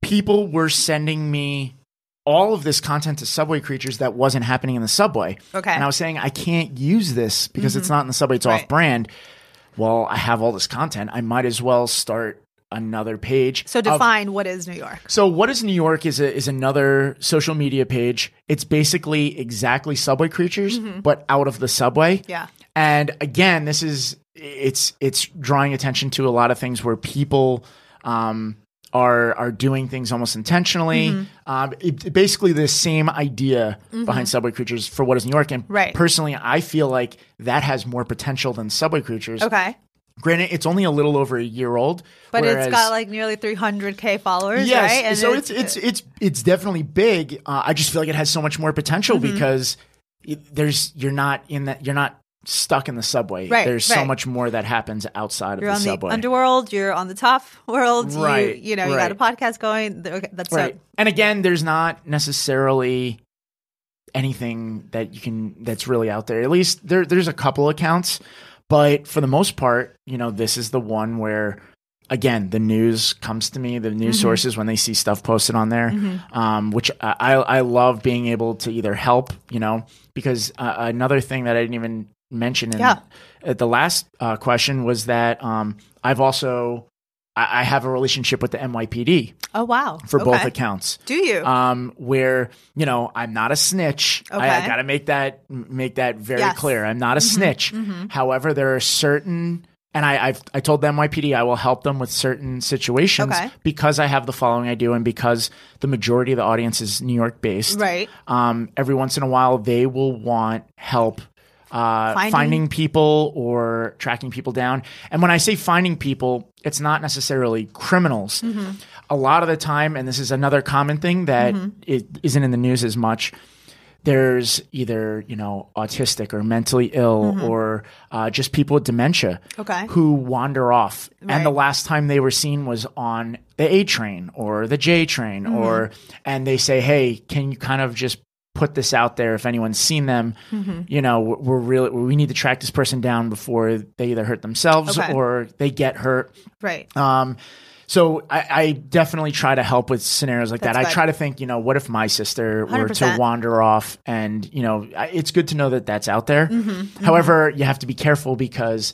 people were sending me all of this content to subway creatures that wasn't happening in the subway.
Okay.
and I was saying I can't use this because it's not in the subway; it's
Right.
off brand. Well, I have all this content. I might as well start another page.
So
of-
define what is New York.
so what is New York is a, is another social media page. It's basically exactly subway creatures, but out of the subway.
Mm-hmm. Yeah.
And again, this is it's it's drawing attention to a lot of things where people um, are are doing things almost intentionally.
Mm-hmm.
Um, it, basically, the same idea behind subway creatures for what is New York. And
Right.
personally, I feel like that has more potential than subway creatures.
Okay.
Granted, it's only a little over a year old,
But
whereas-
it's got like nearly 300k followers,
Yes,
right? And
so it's it's it's it's definitely big. Uh, I just feel like it has so much more potential
Mm-hmm.
because it, there's you're not in that you're not stuck in the subway.
Right,
There's so much more that happens outside of
you're
the
on
subway.
the underworld. You're on the top world.
Right,
You, you know, you got a podcast going. That's
right.
so.
And again, there's not necessarily anything that you can that's really out there. At least there there's a couple accounts, but for the most part, you know, this is the one where again the news comes to me the news
Mm-hmm.
sources when they see stuff posted on there um, which I, I love being able to either help you know because uh, another thing that i didn't even mention in
Yeah.
at the last uh, question was that um, i've also I, I have a relationship with the nypd
Oh wow.
for both accounts
Do you?
um, where you know I'm not a snitch. I, I got to make that make that very
Yes. Mm-hmm.
clear. I'm not a snitch. However, there are certain, and I I've, I told the NYPD I will help them with certain situations
Okay.
because I have the following I do, and because the majority of the audience is New York based.
right.
Um, every once in a while, they will want help. Uh,
Finding-
finding people or tracking people down. And when I say finding people, it's not necessarily criminals.
Mm-hmm.
A lot of the time, and this is another common thing that
Mm-hmm.
it isn't in the news as much. There's either you know autistic or mentally ill or uh, just people with dementia
Mm-hmm. Okay.
who wander off. And the last time they were seen was on the A train or the J train,
Mm-hmm.
or and they say, "Hey, can you kind of just put this out there if anyone's seen them?
Mm-hmm.
You know, we're really we need to track this person down before they either hurt themselves
Okay.
or they get hurt."
Right.
Um, so I, I definitely try to help with scenarios like that.
That's
I try to think, you know, what if my sister were to wander off, and you know, it's good to know that that's out there.
Mm-hmm,
However, you have to be careful because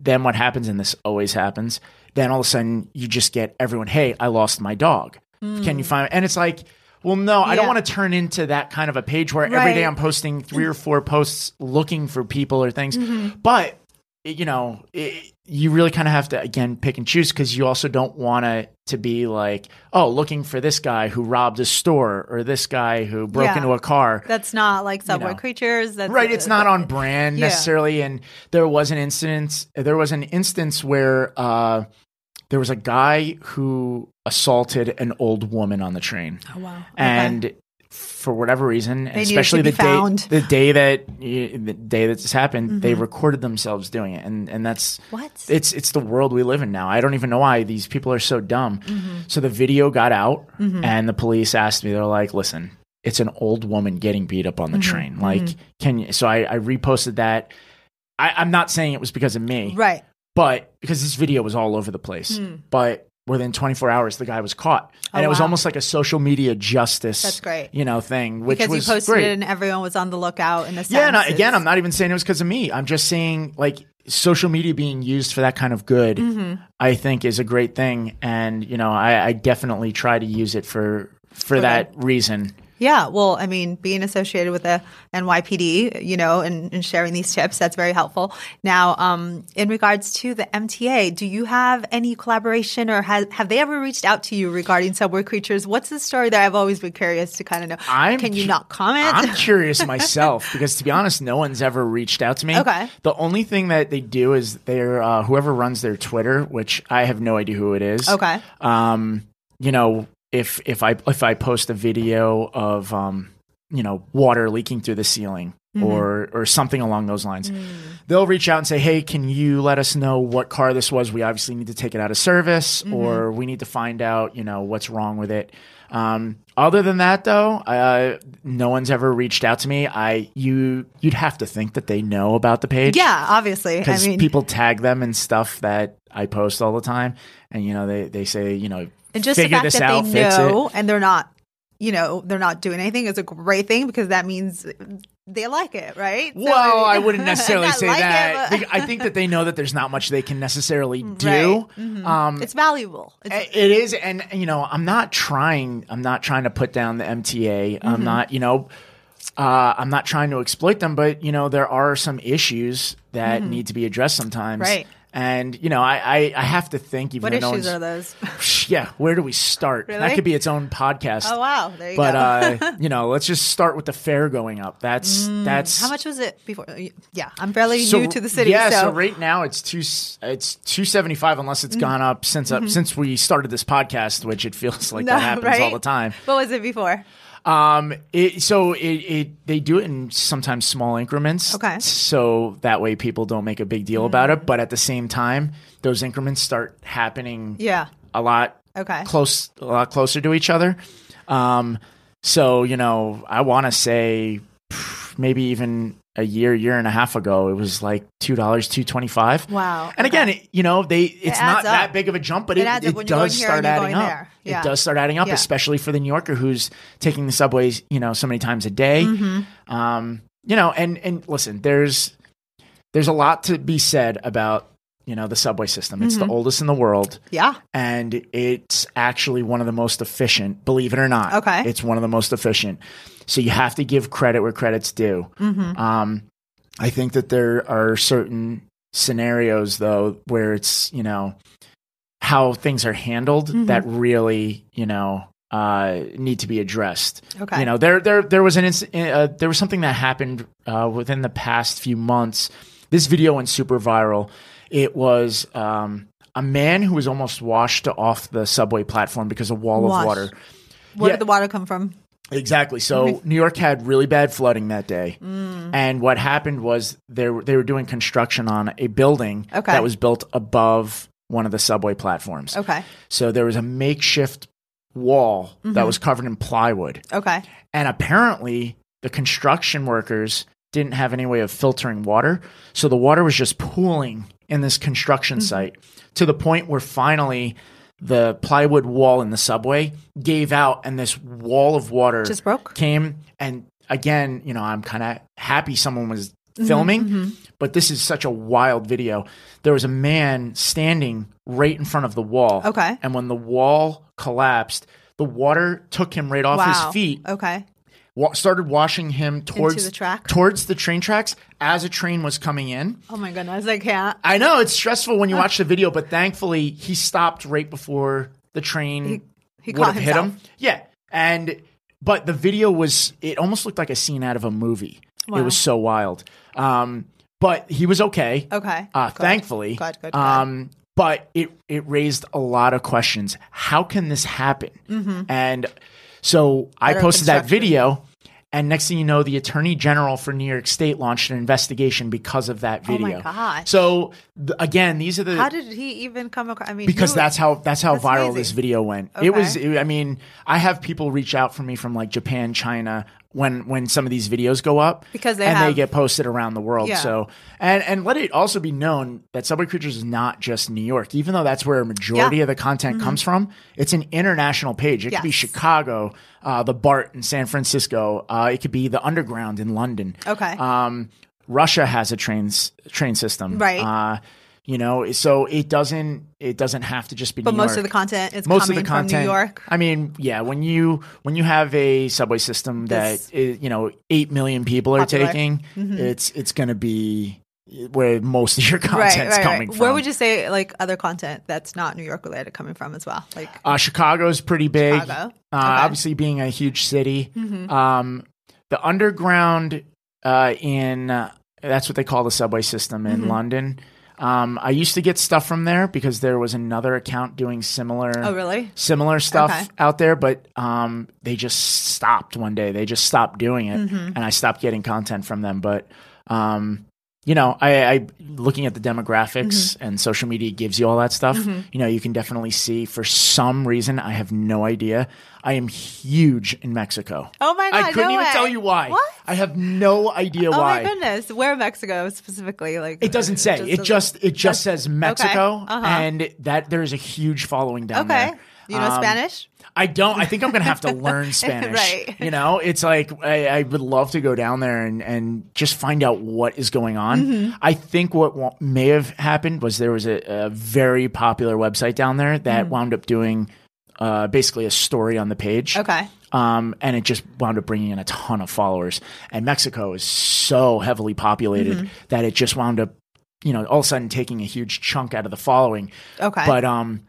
then what happens, and this always happens, then all of a sudden you just get everyone, hey, I lost my dog. Can you find? And it's like. Well, no, I don't. Want to turn into that kind of a page where every
Right.
day I'm posting three or four posts looking for people or things.
Mm-hmm.
But you know, it, you really kind of have to again pick and choose because you also don't want to to be like, oh, looking for this guy who robbed a store or this guy who broke
Yeah.
into a car.
That's not like subway
know.
creatures. That's
Right, it's not on brand
Yeah.
necessarily. And there was an instance. There was an instance where uh, there was a guy who assaulted an old woman on the train,
Oh wow. Okay.
and for whatever reason, especially the
found.
day the day that the day that this happened, they
Mm-hmm.
recorded themselves doing it, and and that's
What?
it's it's the world we live in now. I don't even know why these people are so dumb.
Mm-hmm.
So the video got out, and the police asked me. They're like, "Listen, it's an old woman getting beat up on
Mm-hmm.
the train. Like, can you?" So I, I reposted that. I, I'm not saying it was because of me,
right.
But because this video was all over the place. But within 24 hours, the guy was caught, and.
Oh,
it was
wow.
almost like a social media justice.
That's great.
you know, thing. Which
Because you
was
posted
great.
it and everyone was on the lookout in a sense.
Yeah, and I, again, I'm not even saying it was because of me. I'm just saying like social media being used for that kind of good,
Mm-hmm.
I think is a great thing. And you know, I, I definitely try to use it for for that reason.
Yeah, well, I mean, being associated with the NYPD, you know, and, and sharing these tips, that's very helpful. Now, um, in regards to the MTA, do you have any collaboration or have, have they ever reached out to you regarding subway creatures? What's the story that I've always been curious to kind of know?
I'm
Can you not comment?
I'm curious myself because to be honest, no one's ever reached out to me.
Okay.
The only thing that they do is they're uh, whoever runs their Twitter, which I have no idea who it is.
Okay.
Um, you know, if if I if I post a video of um, you know, water leaking through the ceiling
Mm-hmm.
or or something along those lines,
Mm.
they'll reach out and say, "Hey, can you let us know what car this was? We obviously need to take it out of service,
Mm-hmm.
or we need to find out, you know, what's wrong with it." Um, other than that, though, uh, no one's ever reached out to me. I you you'd have to think that they know about the page,
yeah, obviously. I
because
mean,
people tag them and stuff that I post all the time, and you know they they say you know
and just the fact that
out,
they know
it.
and they're not, you know, they're not doing anything is a great thing because that means they like it, right? So,
Well, I
mean-
wouldn't necessarily say
like it,
that.
but-
I think that they know that there's not much they can necessarily do.
Right. Mhm.
Um,
it's valuable. It's,
It is, and you know, I'm not trying. I'm not trying to put down the MTA.
Mm-hmm.
I'm not, you know, uh, I'm not trying to exploit them. But you know, there are some issues that need to be addressed sometimes.
Mm-hmm. Right.
And you know, I I, I have to think. Even
what
though no
issues
one's-
are those?
Yeah, where do we start? That could be its own podcast.
oh wow, there you
But
go.
uh, you know, let's just start with the fare going up. That's that's
Mm, How much was it before? Yeah, I'm fairly
so-
new to the city.
Yeah,
so,
so, right now it's two it's two seventy five unless
Mm-hmm.
it's gone up since uh, since we started this podcast, which it feels like
No,
that happens all the time.
what was it before?
Um, it, so it, it they do it in sometimes small increments.
Okay.
So that way people don't make a big deal about it, but at the same time, those increments start happening
Yeah.
a lot
Okay.
close a lot closer to each other. Um, so you know, I want to say maybe even a year, year and a half ago, it was like two dollars, two twenty five.
Wow.
And again,
Okay.
it, you know, they it's not
adds
that big of a jump, but
It
it, it,
up when you're going
does start adding up.
Yeah.
It does start adding up,
Yeah.
especially for the New Yorker who's taking the subways, you know, so many times a day.
Mm-hmm.
Um, you know, and and listen, there's there's a lot to be said about you know the subway system. It's
Mm-hmm.
the oldest in the world
yeah.
and it's actually one of the most efficient, believe it or not.
Okay.
It's one of the most efficient. So you have to give credit where credit's due.
Mm-hmm.
Um, I think that there are certain scenarios, though, where it's, you know, how things are handled
Mm-hmm.
that really, you know, uh, need to be addressed.
Okay.
You know, there, there, there was an, uh, there was something that happened uh, within the past few months. This video went super viral. It was um, a man who was almost washed off the subway platform because of wall of water.
Where
Yeah.
did the water come from?
Exactly. So New York had really bad flooding that day,
Mm.
and what happened was they were, they were doing construction on a building
Okay.
that was built above one of the subway platforms.
Okay.
So there was a makeshift wall
Mm-hmm.
that was covered in plywood,
Okay.
and apparently the construction workers didn't have any way of filtering water, so the water was just pooling in this construction
Mm-hmm.
site to the point where finally the plywood wall in the subway gave out and this wall of water
Just broke?
came and again you know i'm kind of happy someone was
Mm-hmm,
filming but this is such a wild video there was a man standing right in front of the wall
Okay.
and when the wall collapsed the water took him right off
Wow.
his feet
Okay.
Wa- started washing him towards
the track?
towards the train tracks as a train was coming in
Oh my goodness. I can't.
I know it's stressful when you watch the video, but thankfully he stopped right before the train
he
would
caught
have hit him.
himself.
Yeah, and but the video was it almost looked like a scene out of a movie. It was so wild. Um, but he was okay.
Okay.
Uh,
Good.
thankfully.
Good, good, good.
Um, but it it raised a lot of questions. How can this happen? And so I posted that video. And next thing you know, the attorney general for New York State launched an investigation because of that video.
Oh my gosh.
So th- again, these are the
How did he even come across? I mean,
because
you-
that's how that's how
That's
viral
amazing.
this video went.
Okay.
It was. I mean, I have people reach out for me from like Japan, China when when some of these videos go up
Because they
and they get posted around the world.
Yeah.
So and and let it also be known that Subway Creatures is not just New York, even though that's where a majority
Yeah.
of the content comes from. It's an international page. It could be Chicago, uh, the BART in San Francisco. Uh, it could be the Underground in London.
Okay.
Um, Russia has a train train system.
Right.
Uh, You know, so it doesn't it doesn't have to just be.
But
New
most
York.
of the content is
most
coming
of the content.
from New York.
I mean, yeah, when you when you have a subway system that you know eight million people are
Popular.
taking,
Mhm.
it's it's going to be where most of your
Right,
content's
right,
coming
right.
from.
Where would you say like other content that's not New York related coming from as well? Like
Uh, Chicago's pretty big.
Chicago.
Uh,
Okay. Mm-hmm.
Obviously, being a huge city. Um, the underground uh, in uh, that's what they call the subway system
Mm-hmm.
in London. Um, I used to get stuff from there because there was another account doing similar
Oh, really?
similar stuff
Okay.
out there, but um, they just stopped one day. They just stopped doing it,
Mm-hmm.
and I stopped getting content from them. But um, you know, I, I looking at the demographics
Mm-hmm.
and social media gives you all that stuff. You know, you can definitely see for some reason I have no idea. I am huge in Mexico.
Oh my god!
I couldn't
no
even
way.
tell you why.
What?
I have no idea
Oh
why.
Oh my goodness! Where Mexico specifically? Like
It doesn't say. it just it just says Mexico,
Uh-huh.
and that there's a huge following down
okay.
there.
You know
Um,
Spanish?
I don't. I think I'm gonna have to learn Spanish.
Right.
You know, it's like I, I would love to go down there and and just find out what is going on.
Mm-hmm.
I think what may have happened was there was a, a very popular website down there that wound up doing uh, basically a story on the page.
Okay.
Um, and it just wound up bringing in a ton of followers. And Mexico is so heavily populated
Mm-hmm.
that it just wound up, you know, all of a sudden taking a huge chunk out of the following.
Okay.
But um,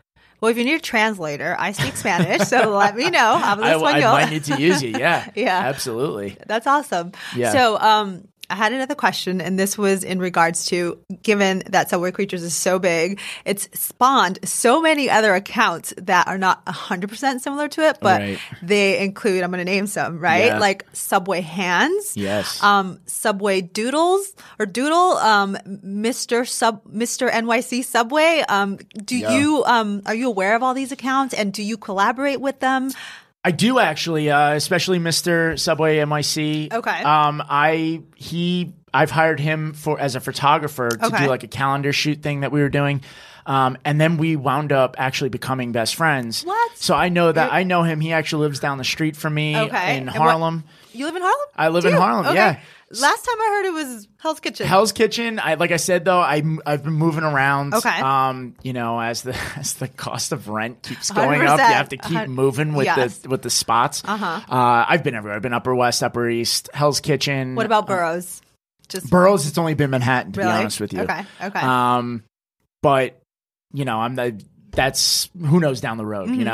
well, if you need a translator, I speak Spanish, so let me know. I'm
I, I
español.
might need to use you. Yeah,
Yeah.
absolutely.
That's awesome.
Yeah.
So, um, I had another question, and this was in regards to given that Subway Creatures is so big, it's spawned so many other accounts that are not 100% similar to it, but
Right.
they include, I'm going to name some, right?
Yeah.
Like Subway Hands.
Yes.
Um, Subway Doodles or Doodle, um, Mr. Sub, Mr. NYC Subway. Um, do
Yeah.
you, um, are you aware of all these accounts and do you collaborate with them?
I do actually, uh, especially Mr. Subway NYC.
Okay.
Um, I he I've hired him for as a photographer to
Okay.
do like a calendar shoot thing that we were doing. Um, and then we wound up actually becoming best friends.
What?
So I know that I know him. He actually lives down the street from me
Okay.
in
And what-
Harlem.
You live in Harlem?
I live
Do
in
you?
Harlem,
Okay.
yeah.
Last time I heard it was Hell's Kitchen.
Hell's Kitchen. I like I said though, I I've been moving around.
Okay.
Um, you know, as the as the cost of rent keeps going up, you have to keep moving with
Yes.
the with the spots.
Uh-huh.
Uh, I've been everywhere. I've been Upper West, Upper East, Hell's Kitchen.
what about boroughs? Just
boroughs? It's only been Manhattan, to
really?
be honest with you.
Okay. Okay.
Um, but you know, I'm the that's who knows down the road,
Mm-hmm,
you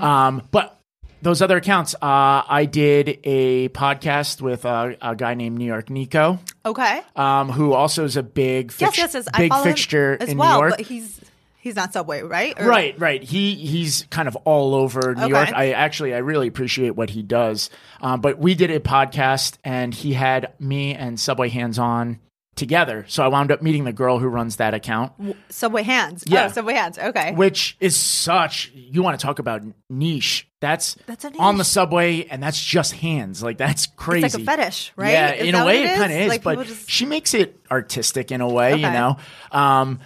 know. Um, but those other accounts, uh, I did a podcast with uh, a guy named New York Nico,
okay.
um, who also is a big
Yes,
fix-
yes, yes. I
big fixture
as
in
well,
New York.
but he's he's not Subway, right? Or-
Right, right. He he's kind of all over New
Okay.
York. I actually I really appreciate what he does. Um, but we did a podcast, and he had me and Subway Hands on together. So I wound up meeting the girl who runs that account,
Subway Hands.
Yeah.
Oh, Subway Hands. Okay.
which is such. You want to talk about niche? That's
That's a
on the subway, and that's just hands. Like that's crazy.
It's like a fetish, right?
Yeah,
Is
in a way,
it
it kind of is.
Like,
but
just-
she makes it artistic in a way, you know. Um,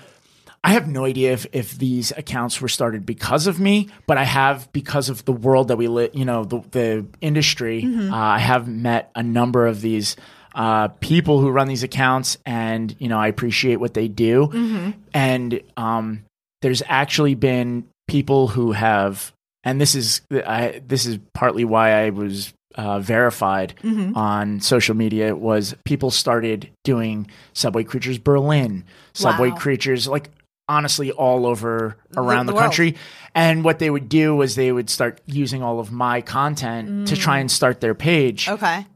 I have no idea if, if these accounts were started because of me, but I have because of the world that we live, you know, the, the industry.
Mm-hmm.
Uh, I have met a number of these uh, people who run these accounts, and you know, I appreciate what they do.
Mm-hmm.
And um, there's actually been people who have, and this is I, this is partly why I was uh, verified
Mm-hmm.
on social media was people started doing Subway Creatures Berlin, Subway
Wow.
Creatures like honestly all over around
the
the, country. And what they would do was they would start using all of my content to try and start their page.
Mm. Okay.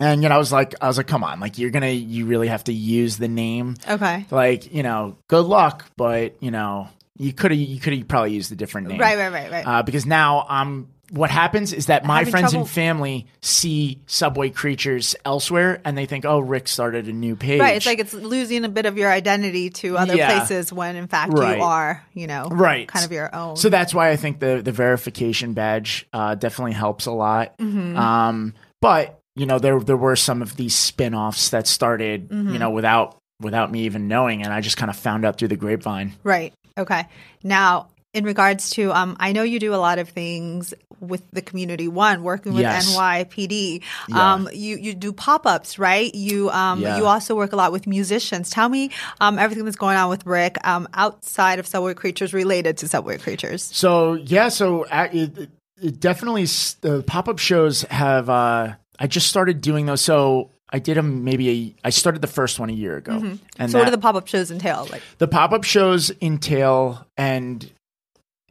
And you know, I was like, I was like, come on, like you're gonna, you really have to use the name.
Okay.
Like, you know, good luck, but you know, you could have, you could have probably used a different name,
Right. Right. Right. Right.
uh, because now I'm. What happens is that my
Having
friends
trouble-
and family see Subway creatures elsewhere, and they think, "Oh, Rick started a new page."
right. It's like it's losing a bit of your identity to other
Yeah.
places when in fact
Right.
you are, you know,
right,
kind of your own.
So that's why I think the the verification badge uh, definitely helps a lot.
Mm-hmm.
Um, but you know, there there were some of these spin-offs that started,
Mm-hmm.
you know, without without me even knowing, and I just kind of found out through the grapevine.
Right. Okay. Now, in regards to, um, I know you do a lot of things with the community. One, working with
Yes.
NYPD.
Yeah.
Um, you you do pop ups, right? You um,
Yeah.
you also work a lot with musicians. Tell me um, everything that's going on with Rick um, outside of Subway Creatures, related to Subway Creatures.
So yeah, so uh, it, it definitely the pop up shows have. Uh, I just started doing those. So I did them maybe. A, I started the first one a year ago, and
Mm-hmm. so, what do the pop up shows entail? Like,
the pop up shows entail and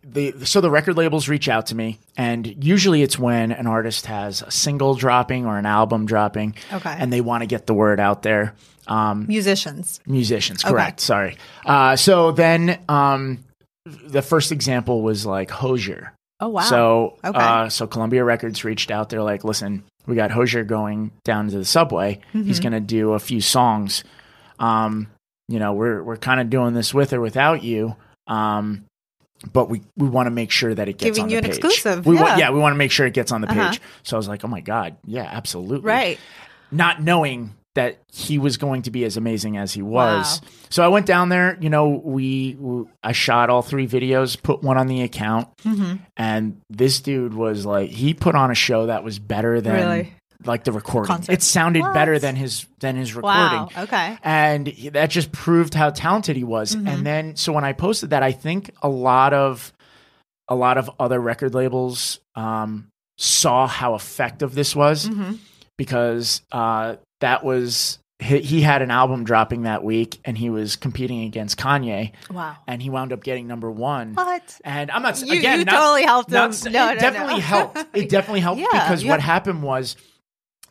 the so the record labels reach out to me and usually it's when an artist has a single dropping or an album dropping
Okay.
and they want to get the word out there um,
musicians.
musicians correct sorry uh, so then um, the first example was like Hozier
Oh wow.
so,
Okay.
uh, so Columbia Records reached out. They're like, "Listen, we got Hozier going down to the subway.
Mm-hmm.
He's going to do a few songs. Um, you know, we're we're kind of doing this with or without you. Um, but we we want to make sure that it gets
Giving
on
you
the
an
page.
exclusive,
We
yeah.
want, yeah, we want to make sure it gets on the page.
Uh-huh.
So I was like, "Oh my god, yeah, absolutely."
right.
not knowing that he was going to be as amazing as he was.
Wow.
So I went down there, you know, we, I shot all three videos, put one on the account,
Mm-hmm.
and this dude was like he put on a show that was better than
Really?
like the recording.
Concert.
It sounded
What?
better than his than his recording.
Wow. Okay.
And that just proved how talented he was.
Mm-hmm.
And then so when I posted that, I think a lot of a lot of other record labels um, saw how effective this was
Mm-hmm.
because uh, that was he, he had an album dropping that week and he was competing against Kanye
Wow.
and he wound up getting number one.
What?
And I'm not
You-
again
you
not-
totally helped
not
him. No,
it
no, no.
definitely helped. It definitely helped
Yeah,
because
you
what happened was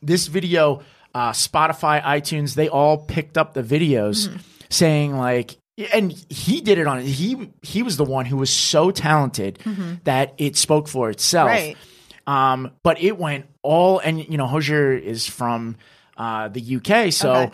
this video, uh, Spotify, iTunes, they all picked up the videos
Mm-hmm.
saying like, and he did it on he he was the one who was so talented that it spoke for itself.
Mm-hmm. Right.
Um, but it went all, and you know, Hozier is from uh, the UK, so
Okay.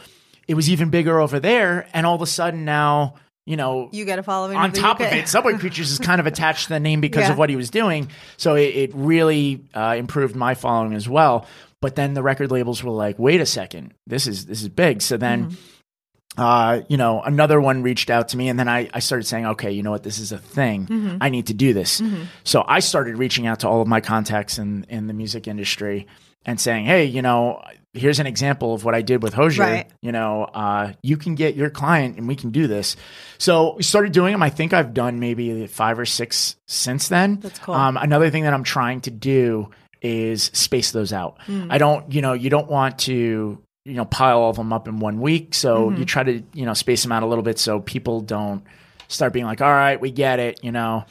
it was even bigger over there. And all of a sudden now, you know,
You get a following
on top
UK.
of it, Subway Creatures is kind of attached to the name because
Yeah.
of what he was doing. So it, it really uh, improved my following as well. But then the record labels were like, "Wait a second, this is this is big." So then,
Mm-hmm.
uh, you know, another one reached out to me, and then I, I started saying, "Okay, you know what? This is a thing.
Mm-hmm.
I need to do this." So I started reaching out to all of my contacts in in the music industry and saying, "Hey, you know." Here's an example of what I did with Hozier
Right.
you know, uh, you can get your client and we can do this. So we started doing them. I think I've done maybe five or six since then.
That's cool.
Um, another thing that I'm trying to do is space those out.
Hmm.
I don't, you know, you don't want to, you know, pile all of them up in one week. So
Mm-hmm.
you try to, you know, space them out a little bit so people don't start being like, all right, we get it, you know.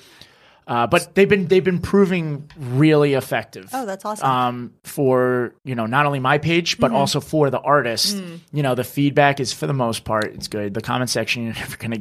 Uh, but they've been they've been proving really effective
Oh, that's awesome. Mm-hmm.
um, for you know not only my page but also for the artist.
Mm.
You know, the feedback is for the most part it's good. The comment section you're never gonna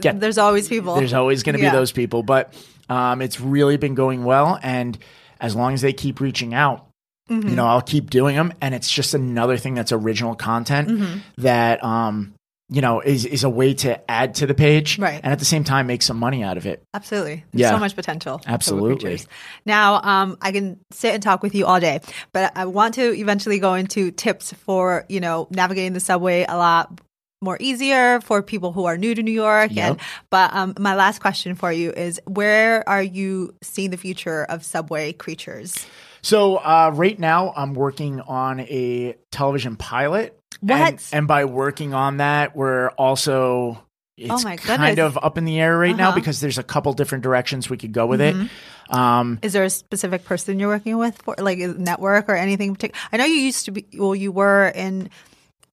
get.
There's always people.
There's always gonna
Yeah.
be those people, but um, it's really been going well. And as long as they keep reaching out,
Mm-hmm.
you know, I'll keep doing them. And it's just another thing that's original content
Mm-hmm.
that um, you know is is a way to add to the page,
Right.
And at the same time, make some money out of it.
Absolutely. There's
Yeah.
so much potential.
Absolutely.
Now, um, I can sit and talk with you all day, but I want to eventually go into tips for, you know, navigating the subway a lot more easier for people who are new to New York.
Yep.
And but um, my last question for you is where are you seeing the future of subway creatures?
So uh, right now, I'm working on a television pilot.
What?
And, and by working on that, we're also it's
Oh my
kind of up in the air right now
Uh-huh.
because there's a couple different directions we could go with it. Um,
Is there a specific person you're working with for like a network or anything particular? I know you used to be, well, you were in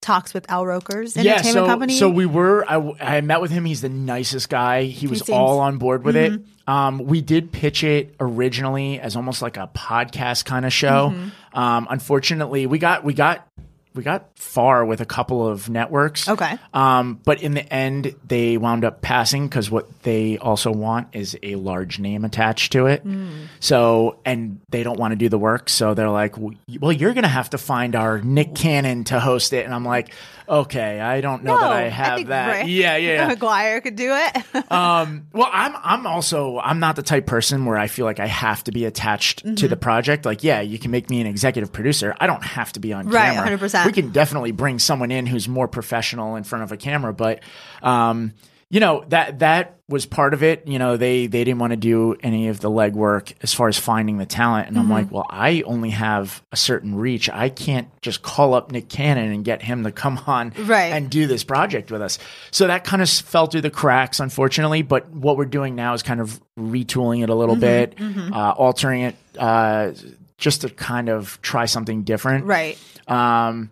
talks with Al Roker's
yeah,
entertainment
so
company.
so we were. I, I met with him. He's the nicest guy. He was
seems- Mm-hmm.
all on board with it. Um, we did pitch it originally as almost like a podcast kind of show.
Mm-hmm.
Um, unfortunately, we got we got we got far with a couple of networks.
Okay.
Um, but in the end, they wound up passing because what they also want is a large name attached to it.
Mm.
So, and they don't want to do the work. So they're like, well, you're going to have to find our Nick Cannon to host it. And I'm like, okay, I don't know that I have
think
that.
Rick
Yeah, yeah.
McGuire could do it.
um, well, I'm I'm also I'm not the type person where I feel like I have to be attached
Mm-hmm.
to the project. Like, yeah, you can make me an executive producer. I don't have to be on camera.
Right,
camera.
100%.
We can definitely bring someone in who's more professional in front of a camera, but um, you know that that was part of it. You know, they they didn't want to do any of the legwork as far as finding the talent, and I'm like, well, I only have a certain reach. I can't just call up Nick Cannon and get him to come on
Right.
and do this project with us. So that kind of fell through the cracks, unfortunately. But what we're doing now is kind of retooling it a little bit, uh, altering it, uh, just to kind of try something different.
Right.
Um,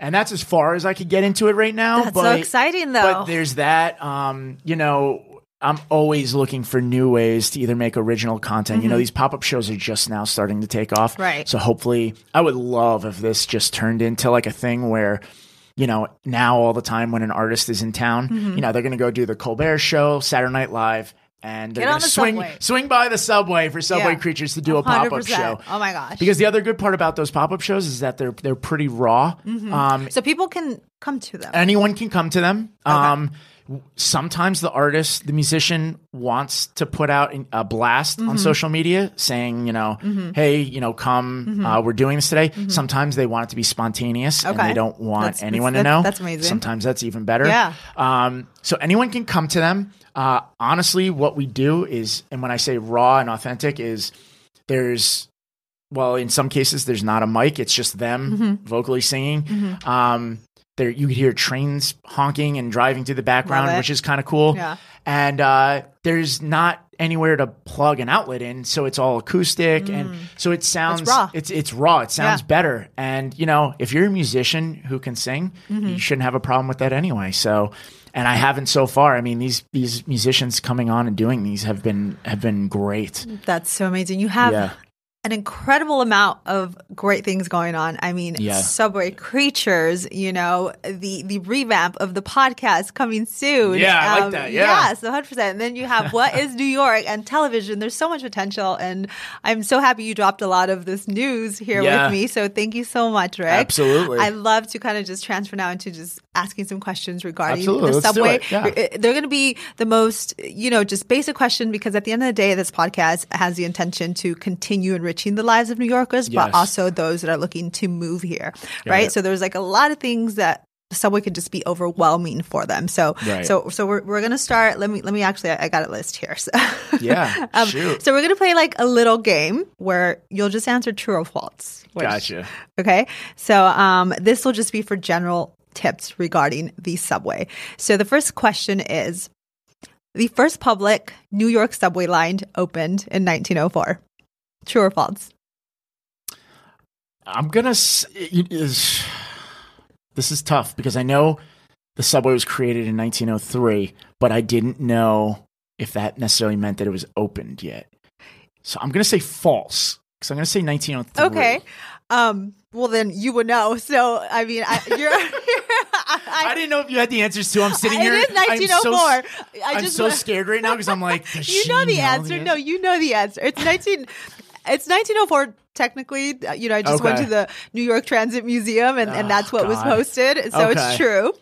and that's as far as I could get into it right now.
That's
but,
so exciting, though.
But there's that. Um, you know, I'm always looking for new ways to either make original content. You know, these pop up shows are just now starting to take off.
Mm-hmm. Right.
So hopefully, I would love if this just turned into like a thing where. You know, now all the time when an artist is in town,
Mm-hmm.
you know, they're going to go do the Colbert Show, Saturday Night Live, and they're going to
the
swing
subway.
swing by the subway for Subway
Yeah.
Creatures to do a pop up show.
Oh my gosh.
Because the other good part about those pop up shows is that they're they're pretty raw.
Mm-hmm.
Um,
so people can come to them.
anyone can come to them. Um, sometimes the artist, the musician, wants to put out a blast
Mm-hmm.
on social media saying, you know, hey, you know, come, uh, we're doing this today. Sometimes they want it to be spontaneous and
Mm-hmm.
They don't want
That's-
anyone
that's-
to know.
that's amazing.
Sometimes that's even better.
Yeah.
Um, so anyone can come to them. Uh, honestly, what we do is, and when I say raw and authentic, is there's well, in some cases, there's not a mic; it's just them
Mm-hmm.
vocally singing. Um, there, you could hear trains honking and driving through the background, which is kind of cool.
Yeah.
And uh, there's not anywhere to plug an outlet in, so it's all acoustic, and so it sounds
Mm. raw.
It's it's raw. It sounds
Yeah.
better. And you know, if you're a musician who can sing,
Mm-hmm.
you shouldn't have a problem with that anyway. So. And I haven't so far. I mean, these these musicians coming on and doing these have been have been great.
That's so amazing. You have
Yeah.
An incredible amount of great things going on. I mean,
Yeah.
Subway Creatures, you know, the the revamp of the podcast coming soon. Um,
Yeah, I like that. Yeah.
Yes, 100%. And then you have What is New York and television. There's so much potential. And I'm so happy you dropped a lot of this news here
Yeah.
with me. So thank you so much, Rick.
Absolutely.
I love to kind of just transfer now into just asking some questions regarding
Absolutely.
the
Let's do
subway.
it. Yeah.
They're going to be the most, you know, just basic question because at the end of the day, this podcast has the intention to continue enriching the lives of New Yorkers, but
Yes.
also those that are looking to move here, right?
it.
So there's like a lot of things that subway can just be overwhelming for them. So,
Right.
so, so we're, we're going to start. Let me, let me actually, I, I got a list here. So.
Yeah,
Um,
shoot.
So we're going to play like a little game where you'll just answer true or false. which-
Gotcha.
Okay. So um, this will just be for general tips regarding the subway. So the first question is the first public New York subway line opened in 1904. True or false?
I'm gonna. it is- This is tough because I know the subway was created in 1903, but I didn't know if that necessarily meant that it was opened yet. So I'm gonna say false because I'm gonna say 1903.
Okay. Um, well, then you would know. So, I mean, I, you're. I,
I didn't know if you had the answers too. I'm sitting
It
here.
is
I'm so,
1904. I
I'm so scared right now because I'm like,
you know the answer.
answer?
No, you know the answer. It's 19. It's 1904. Technically, Uh, you know, I just went to the New York Transit Museum, and, and
Oh,
that's what was posted. So
Okay.
it's true.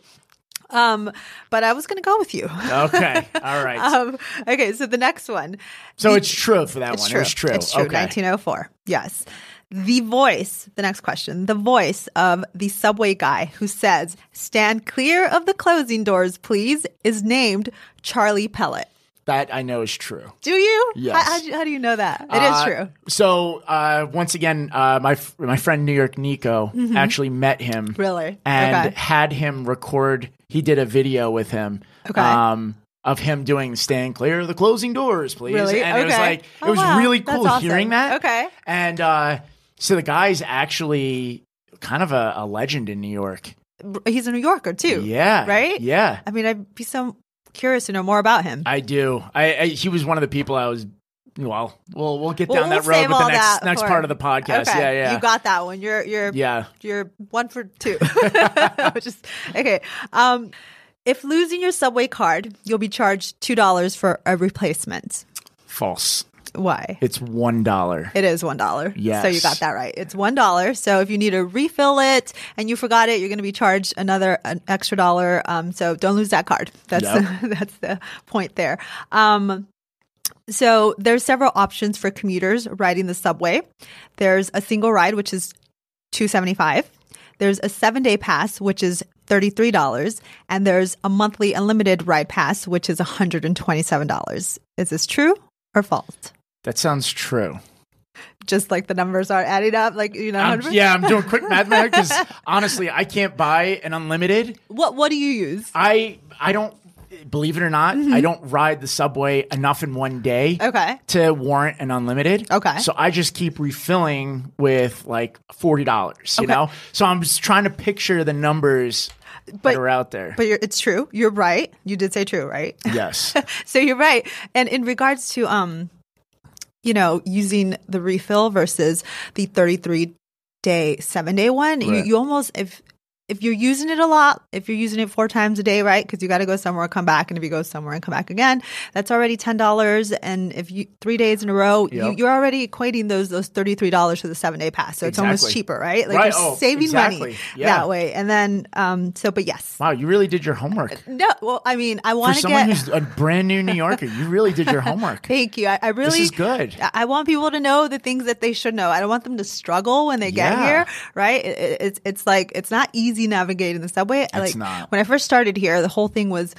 Um, but I was going to go with you.
Okay. All right.
Um, okay, so the next one.
so
the-
it's true for that
It's
one.
true.
It was true.
It's true.
Okay.
1904. Yes. The voice, the next question, the voice of the subway guy who says, stand clear of the closing doors, please, is named Charlie Pellett.
That I know is true.
Do you?
Yes.
How, how, do you- how do you know that? It is
Uh,
true.
So uh, once again, uh, my my friend New York Nico actually met him,
Mm-hmm. Really?
and
Okay.
had him record. He did a video with him,
Okay.
um, of him doing "Stand clear of the closing doors, please."
Really?
And it was
Okay.
like it
Oh,
was
wow.
really cool
awesome.
hearing that.
Okay.
and uh, so the guy's actually kind of a, a legend in New York.
He's a New Yorker too.
Yeah,
Right?
Yeah,
I mean, I'd be so curious to know more about him.
I do. I, I he was one of the people I was. Well, we'll we'll get down
we'll
that road with the next next part of the podcast.
okay.
Yeah, yeah,
You got that one. You're you're
yeah.
you're one for two. Is okay. Um, if losing your subway card, you'll be charged two dollars for a replacement.
False.
Why?
It's one dollar.
It is one dollar.
Yes.
So you got that right. It's one dollar. So if you need to refill it and you forgot it, you're going to be charged another an extra dollar. Um, so don't lose that card. That's
Yep.
that's the point there. Um, so there's several options for commuters riding the subway. There's a single ride, which is two seventy five. There's a seven day pass, which is $33 and there's a monthly unlimited ride pass which is $127. Is this true or false?
That sounds true.
Just like the numbers are adding up like you know
I'm-
100%?
yeah, I'm doing quick math because honestly, I can't buy an unlimited.
What what do you use?
I I don't believe it or not.
Mm-hmm.
I don't ride the subway enough in one day.
Okay.
To warrant an unlimited.
Okay.
So I just keep refilling with like forty dollars. You
Okay.
know. So I'm just trying to picture the numbers
But-
that are out there.
But you're, it's true. You're right. You did say true, right?
yes.
so you're right. And in regards to um you know, using the refill versus the 33 day, 7 day one, you, you almost if if you're using it a lot, if you're using it four times a day, right? Because you got to go somewhere, come back, and if you go somewhere and come back again, that's already ten dollars. And if you three days in a row, you,
Yep.
you're already equating those those thirty three dollars for the seven day pass. So it's almost cheaper, right? Like
Right.
you're
Oh,
saving money.
Yeah.
that way. And then, um, so but yes,
Wow, you really did your homework.
no. Well, I mean, I want to
someone
get.
who's a brand new New Yorker, you really did your homework.
Thank you. I, I really
This is good.
I- want people to know the things that they should know. I don't want them to struggle when they get
Yeah.
here, right? It, it- it's it's like it's not easy navigating the subway.
It's
like
not.
when I first started here, the whole thing was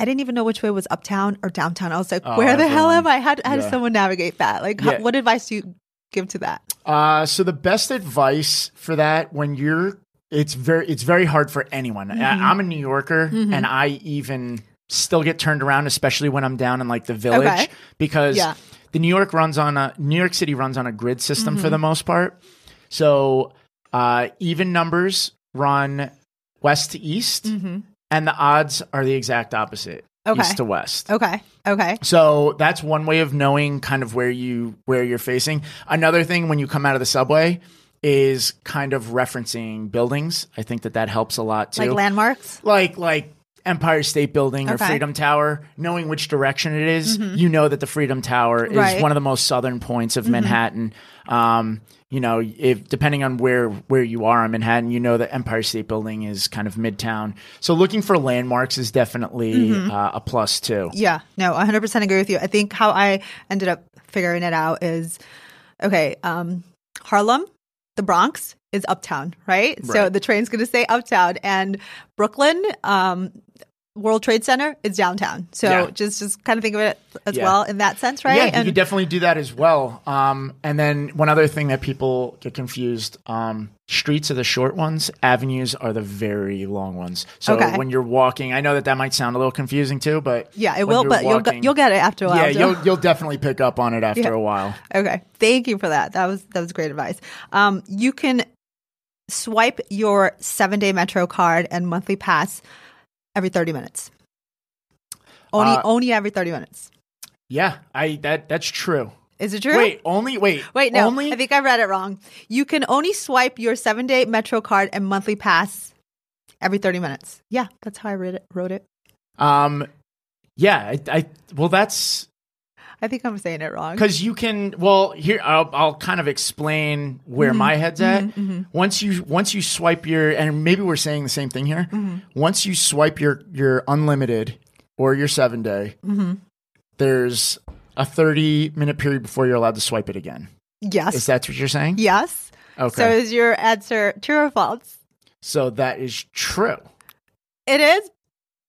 I didn't even know which way was uptown or downtown. I was like,
Oh,
where the hell am I? How, how does someone navigate that? Like, how, what advice do you give to that?
Uh, so the best advice for that when you're it's very it's very hard for anyone.
Mm-hmm.
I, I'm a New Yorker and I even still get turned around, especially when I'm down in like the village
Okay.
because
Yeah.
the New York runs on a New York City runs on a grid system
Mm-hmm.
for the most part. So uh, even numbers run west to east, and the odds are the exact opposite,
Mm-hmm. Okay.
east to west.
Okay. Okay.
So that's one way of knowing kind of where you where you're facing. Another thing when you come out of the subway is kind of referencing buildings. I think that that helps a lot too.
Like landmarks.
like like Empire State Building or
Okay. Mm-hmm.
Freedom Tower, knowing which direction it is, you know that the Freedom Tower is
Right. Mm-hmm.
one of the most southern points of Manhattan. Um, you know, if depending on where where you are in Manhattan, you know that Empire State Building is kind of midtown. So looking for landmarks is definitely
Mm-hmm.
uh, a plus too.
Yeah, no, 100% agree with you. I think how I ended up figuring it out is okay, um, Harlem, the Bronx is uptown, right? So the train's going to stay uptown and Brooklyn, um, World Trade Center is downtown. So
Yeah.
just just kind of think of it as
Yeah.
well in that sense, right?
Yeah, you
and
could definitely do that as well. Um, and then one other thing that people get confused: um, streets are the short ones, avenues are the very long ones. So
Okay.
when you're walking, I know that that might sound a little confusing too, but
yeah, it will, but you'll
walking-
get, you'll get it after a while.
yeah,
too.
you'll you'll definitely pick up on it after
Yeah.
a while.
Okay. Thank you for that. That was that was great advice. Um, you can swipe your seven day Metro card and monthly pass every thirty minutes. Only
Uh,
only every thirty minutes.
Yeah, I that that's true.
Is it true?
Wait, only wait,
Wait, no.
only
I think I read it wrong. You can only swipe your seven day Metro card and monthly pass every thirty minutes. Yeah, that's how I read it, wrote it.
um, yeah, I, I well that's
I think I'm saying it wrong.
because you can well here I'll, I'll kind of explain where
Mm-hmm.
my head's at once you once you swipe your and maybe we're saying the same thing here
Mm-hmm.
once you swipe your your unlimited or your seven day
Mm-hmm.
there's a 30 minute period before you're allowed to swipe it again
Yes.
is that what you're saying
yes.
okay
So is your answer true or false?
so that is true
It is,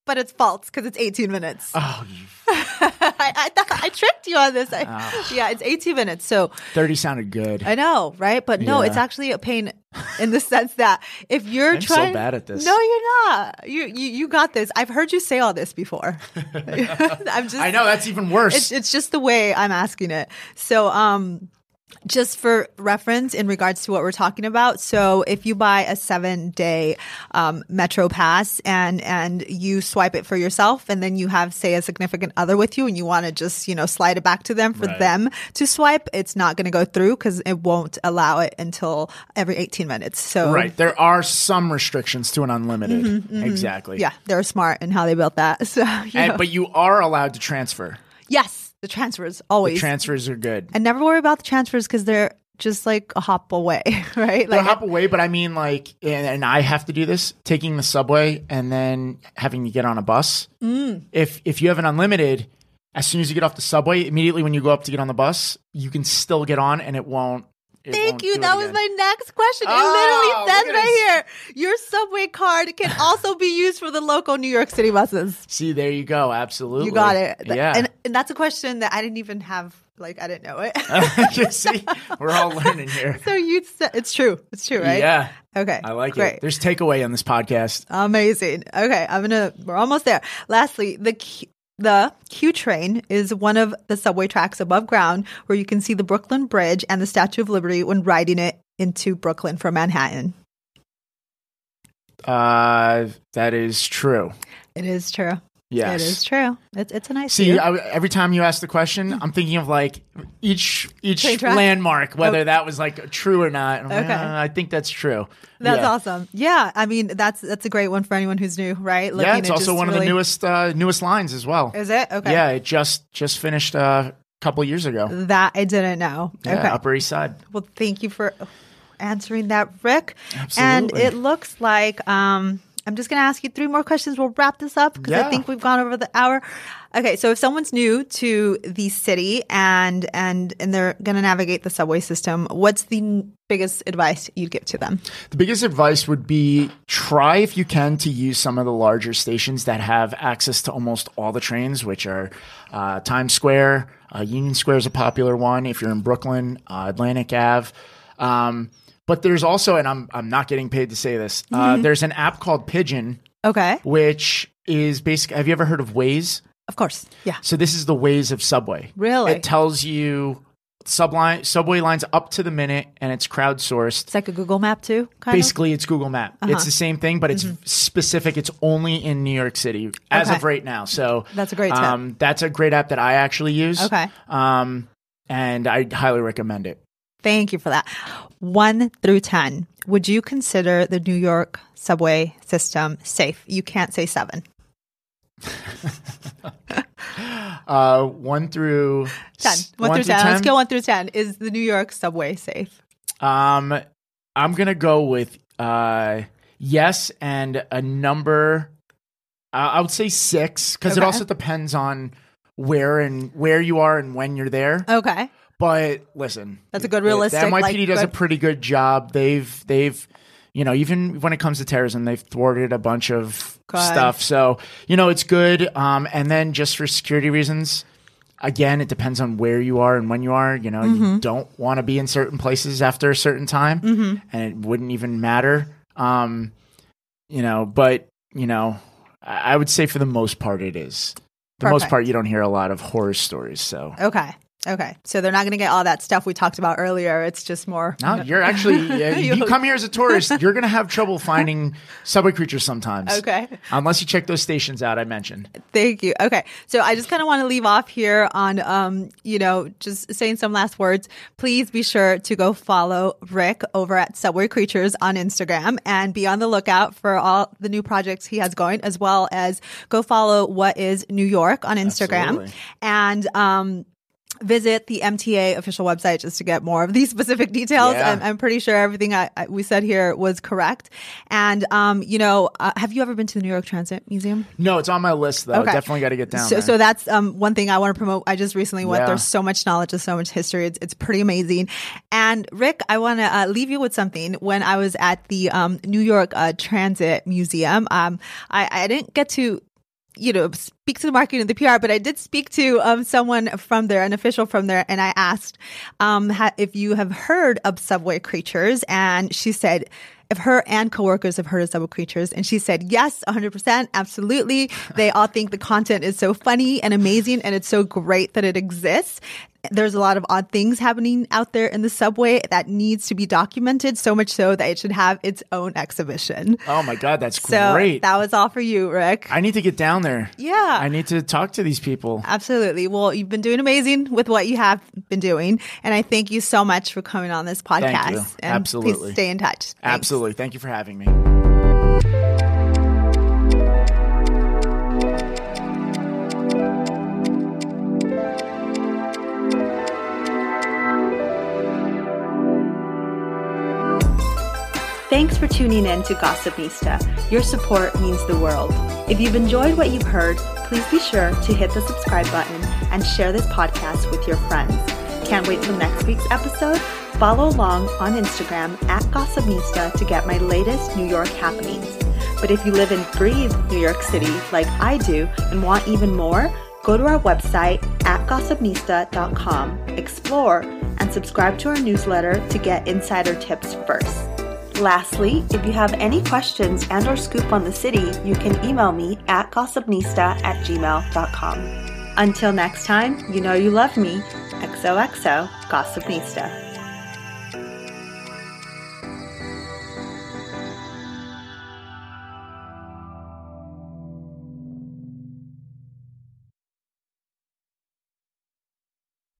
but it's false because it's 18 minutes.
oh
I, I thought I tricked you on this. I,
Ah.
Yeah, it's 18 minutes. So
30 sounded good
I know, right? But no,
Yeah.
it's actually a pain in the sense that if you're
I'm so bad at this.
No, you're not. You you you got this. I've heard you say all this before. I'm just.
i know that's even worse
It's it's just the way I'm asking it. So um. Just for reference in regards to what we're talking about. So if you buy a seven day um, Metro Pass and and you swipe it for yourself and then you have say a significant other with you and you want to just, you know, slide it back to them for
Right.
them to swipe, it's not going to go through because it won't allow it until every 18 minutes. So
right there are some restrictions to an unlimited exactly
Mm-hmm, yeah, they're smart in how they built that. So
and, but you are allowed to transfer
yes, the transfers always.
transfers are good
and never worry about the transfers because they're just like a hop away, right? Like
hop away, but I mean, like, and, and I have to do this: taking the subway and then having to get on a bus. Mm. If if you have an unlimited, as soon as you get off the subway, immediately when you go up to get on the bus, you can still get on, and it won't
Thank you. That was my next question. It
Oh,
literally says right here your subway card can also be used for the local New York City buses.
See, there you go. Absolutely,
You got it.
Yeah.
And, and that's a question that I didn't even have, like, I didn't know it.
You see, we're all learning here.
so you said it's true. It's true, right?
Yeah,
Okay.
I like
Great.
it. There's takeaway on this podcast.
Amazing. Okay, I'm gonna. We're almost there. Lastly, the Q, the Q train is one of the subway tracks above ground where you can see the Brooklyn Bridge and the Statue of Liberty when riding it into Brooklyn from Manhattan.
Uh, that is true.
It is true.
Yes,
It is true. It's it's a nice
See. I, every time you ask the question, I'm thinking of like each each
Train track?
landmark, whether
Oh.
that was like true or not. I'm like,
Okay.
"Uh, I think that's true.
That's
yeah.
awesome. Yeah, I mean that's that's a great one for anyone who's new, right?
Yeah,
Looking
it's
at
also
just
one of the
really-
newest uh, newest lines as well.
Is it okay?
Yeah, it just just finished uh, a couple years ago.
that I didn't know.
Yeah,
okay.
Upper East Side.
Well, thank you for answering that, Rick. And
Absolutely.
it looks like um, I'm just going to ask you three more questions. We'll wrap this up because I think we've gone over the hour. Okay, so if someone's new to the city and and and they're going to navigate the subway system, what's the biggest advice you'd give to them?
The biggest advice would be try if you can to use some of the larger stations that have access to almost all the trains, which are uh, Times Square, uh, Union Square is a popular one. If you're in Brooklyn, uh, Atlantic Ave. Um, but there's also, and I'm I'm not getting paid to say this. Uh, there's an app called Pigeon,
Okay,
which is basically. Have you ever heard of Waze?
of course. Yeah.
So this is the Waze of Subway.
Really?
It tells you subline subway lines up to the minute, and it's crowdsourced.
It's like a Google map too, kind
Basically, it's Google Map.
Uh-huh.
It's the same thing, but it's specific. It's only in New York City as
Mm-hmm. Okay.
of right now. So
That's a great tip.
Um, that's a great app that I actually use.
Okay.
Um, and I highly recommend it.
Thank you for that. One through 10. Would you consider the New York subway system safe? You can't say seven.
Uh, one through
10.
s-
One, through 10. Let's go one through 10. Is the New York subway safe?
Um, I'm gonna go with uh, yes, and a number. Uh, I would say six because it also depends on where and where you are and when you're there.
Okay.
But listen,
That's a good realistic,
The NYPD
like,
does a pretty good job. They've they've you know even when it comes to terrorism, they've thwarted a bunch of
Good.
stuff. So you know it's good. Um, and then just for security reasons. Again, it depends on where you are and when you are. You know,
Mm-hmm.
you don't want to be in certain places after a certain time,
Mm-hmm.
and it wouldn't even matter. Um, you know, but you know, I I would say for the most part, it is. The most part, you don't hear a lot of horror stories. So
Okay. Okay. So they're not going to get all that stuff we talked about earlier. It's just more.
No, you're actually yeah, you
You-
come here as a tourist, you're gonna have trouble finding subway creatures sometimes.
Okay.
Unless you check those stations out I mentioned.
Thank you. Okay. So I just kind of want to leave off here on, um, you know, just saying some last words. Please be sure to go follow Rick over at Subway Creatures on Instagram and be on the lookout for all the new projects he has going, as well as go follow What is New York on Instagram.
Absolutely.
And, um, visit the MTA official website just to get more of these specific details.
Yeah.
I'm, I'm pretty sure everything I, I, we said here was correct. And, um, you know, uh, have you ever been to the New York Transit Museum?
No, it's on my list though.
Okay.
Definitely got to get down
So,
there.
so that's um, one thing I want to promote. I just recently went.
Yeah.
There's so much knowledge, there's so much history. It's, it's pretty amazing. And Rick, I want to uh, leave you with something. When I was at the um, New York uh, Transit Museum, um, I, I didn't get to you know, speak to the marketing and the PR, but I did speak to um, someone from there, an official from there, and I asked um, ha- if you have heard of Subway Creatures, and she said if her and coworkers have heard of Subway Creatures, and she said yes, 100%, absolutely. They all think the content is so funny and amazing, and it's so great that it exists. There's a lot of odd things happening out there in the subway that needs to be documented, so much so that it should have its own exhibition.
oh my god, that's
So
great.
that was all for you, Rick.
I need to get down there.
Yeah.
I need to talk to these people.
Absolutely. Well, you've been doing amazing with what you have been doing. And I thank you so much for coming on this podcast.
Absolutely.
Please stay in touch. Thanks.
Absolutely. Thank you for having me.
Thanks for tuning in to Gossipnista. Your support means the world. If you've enjoyed what you've heard, please be sure to hit the subscribe button and share this podcast with your friends. Can't wait till next week's episode?
Follow along on Instagram at Gossipnista to get my latest New York happenings. But if you live and breathe New York City like I do and want even more, go to our website at gossipnista.com, explore, and subscribe to our newsletter to get insider tips first. Lastly, if you have any questions and or scoop on the city, you can email me at gossipnista at gmail.com. Until next time, you know you love me. XOXO Gossipnista.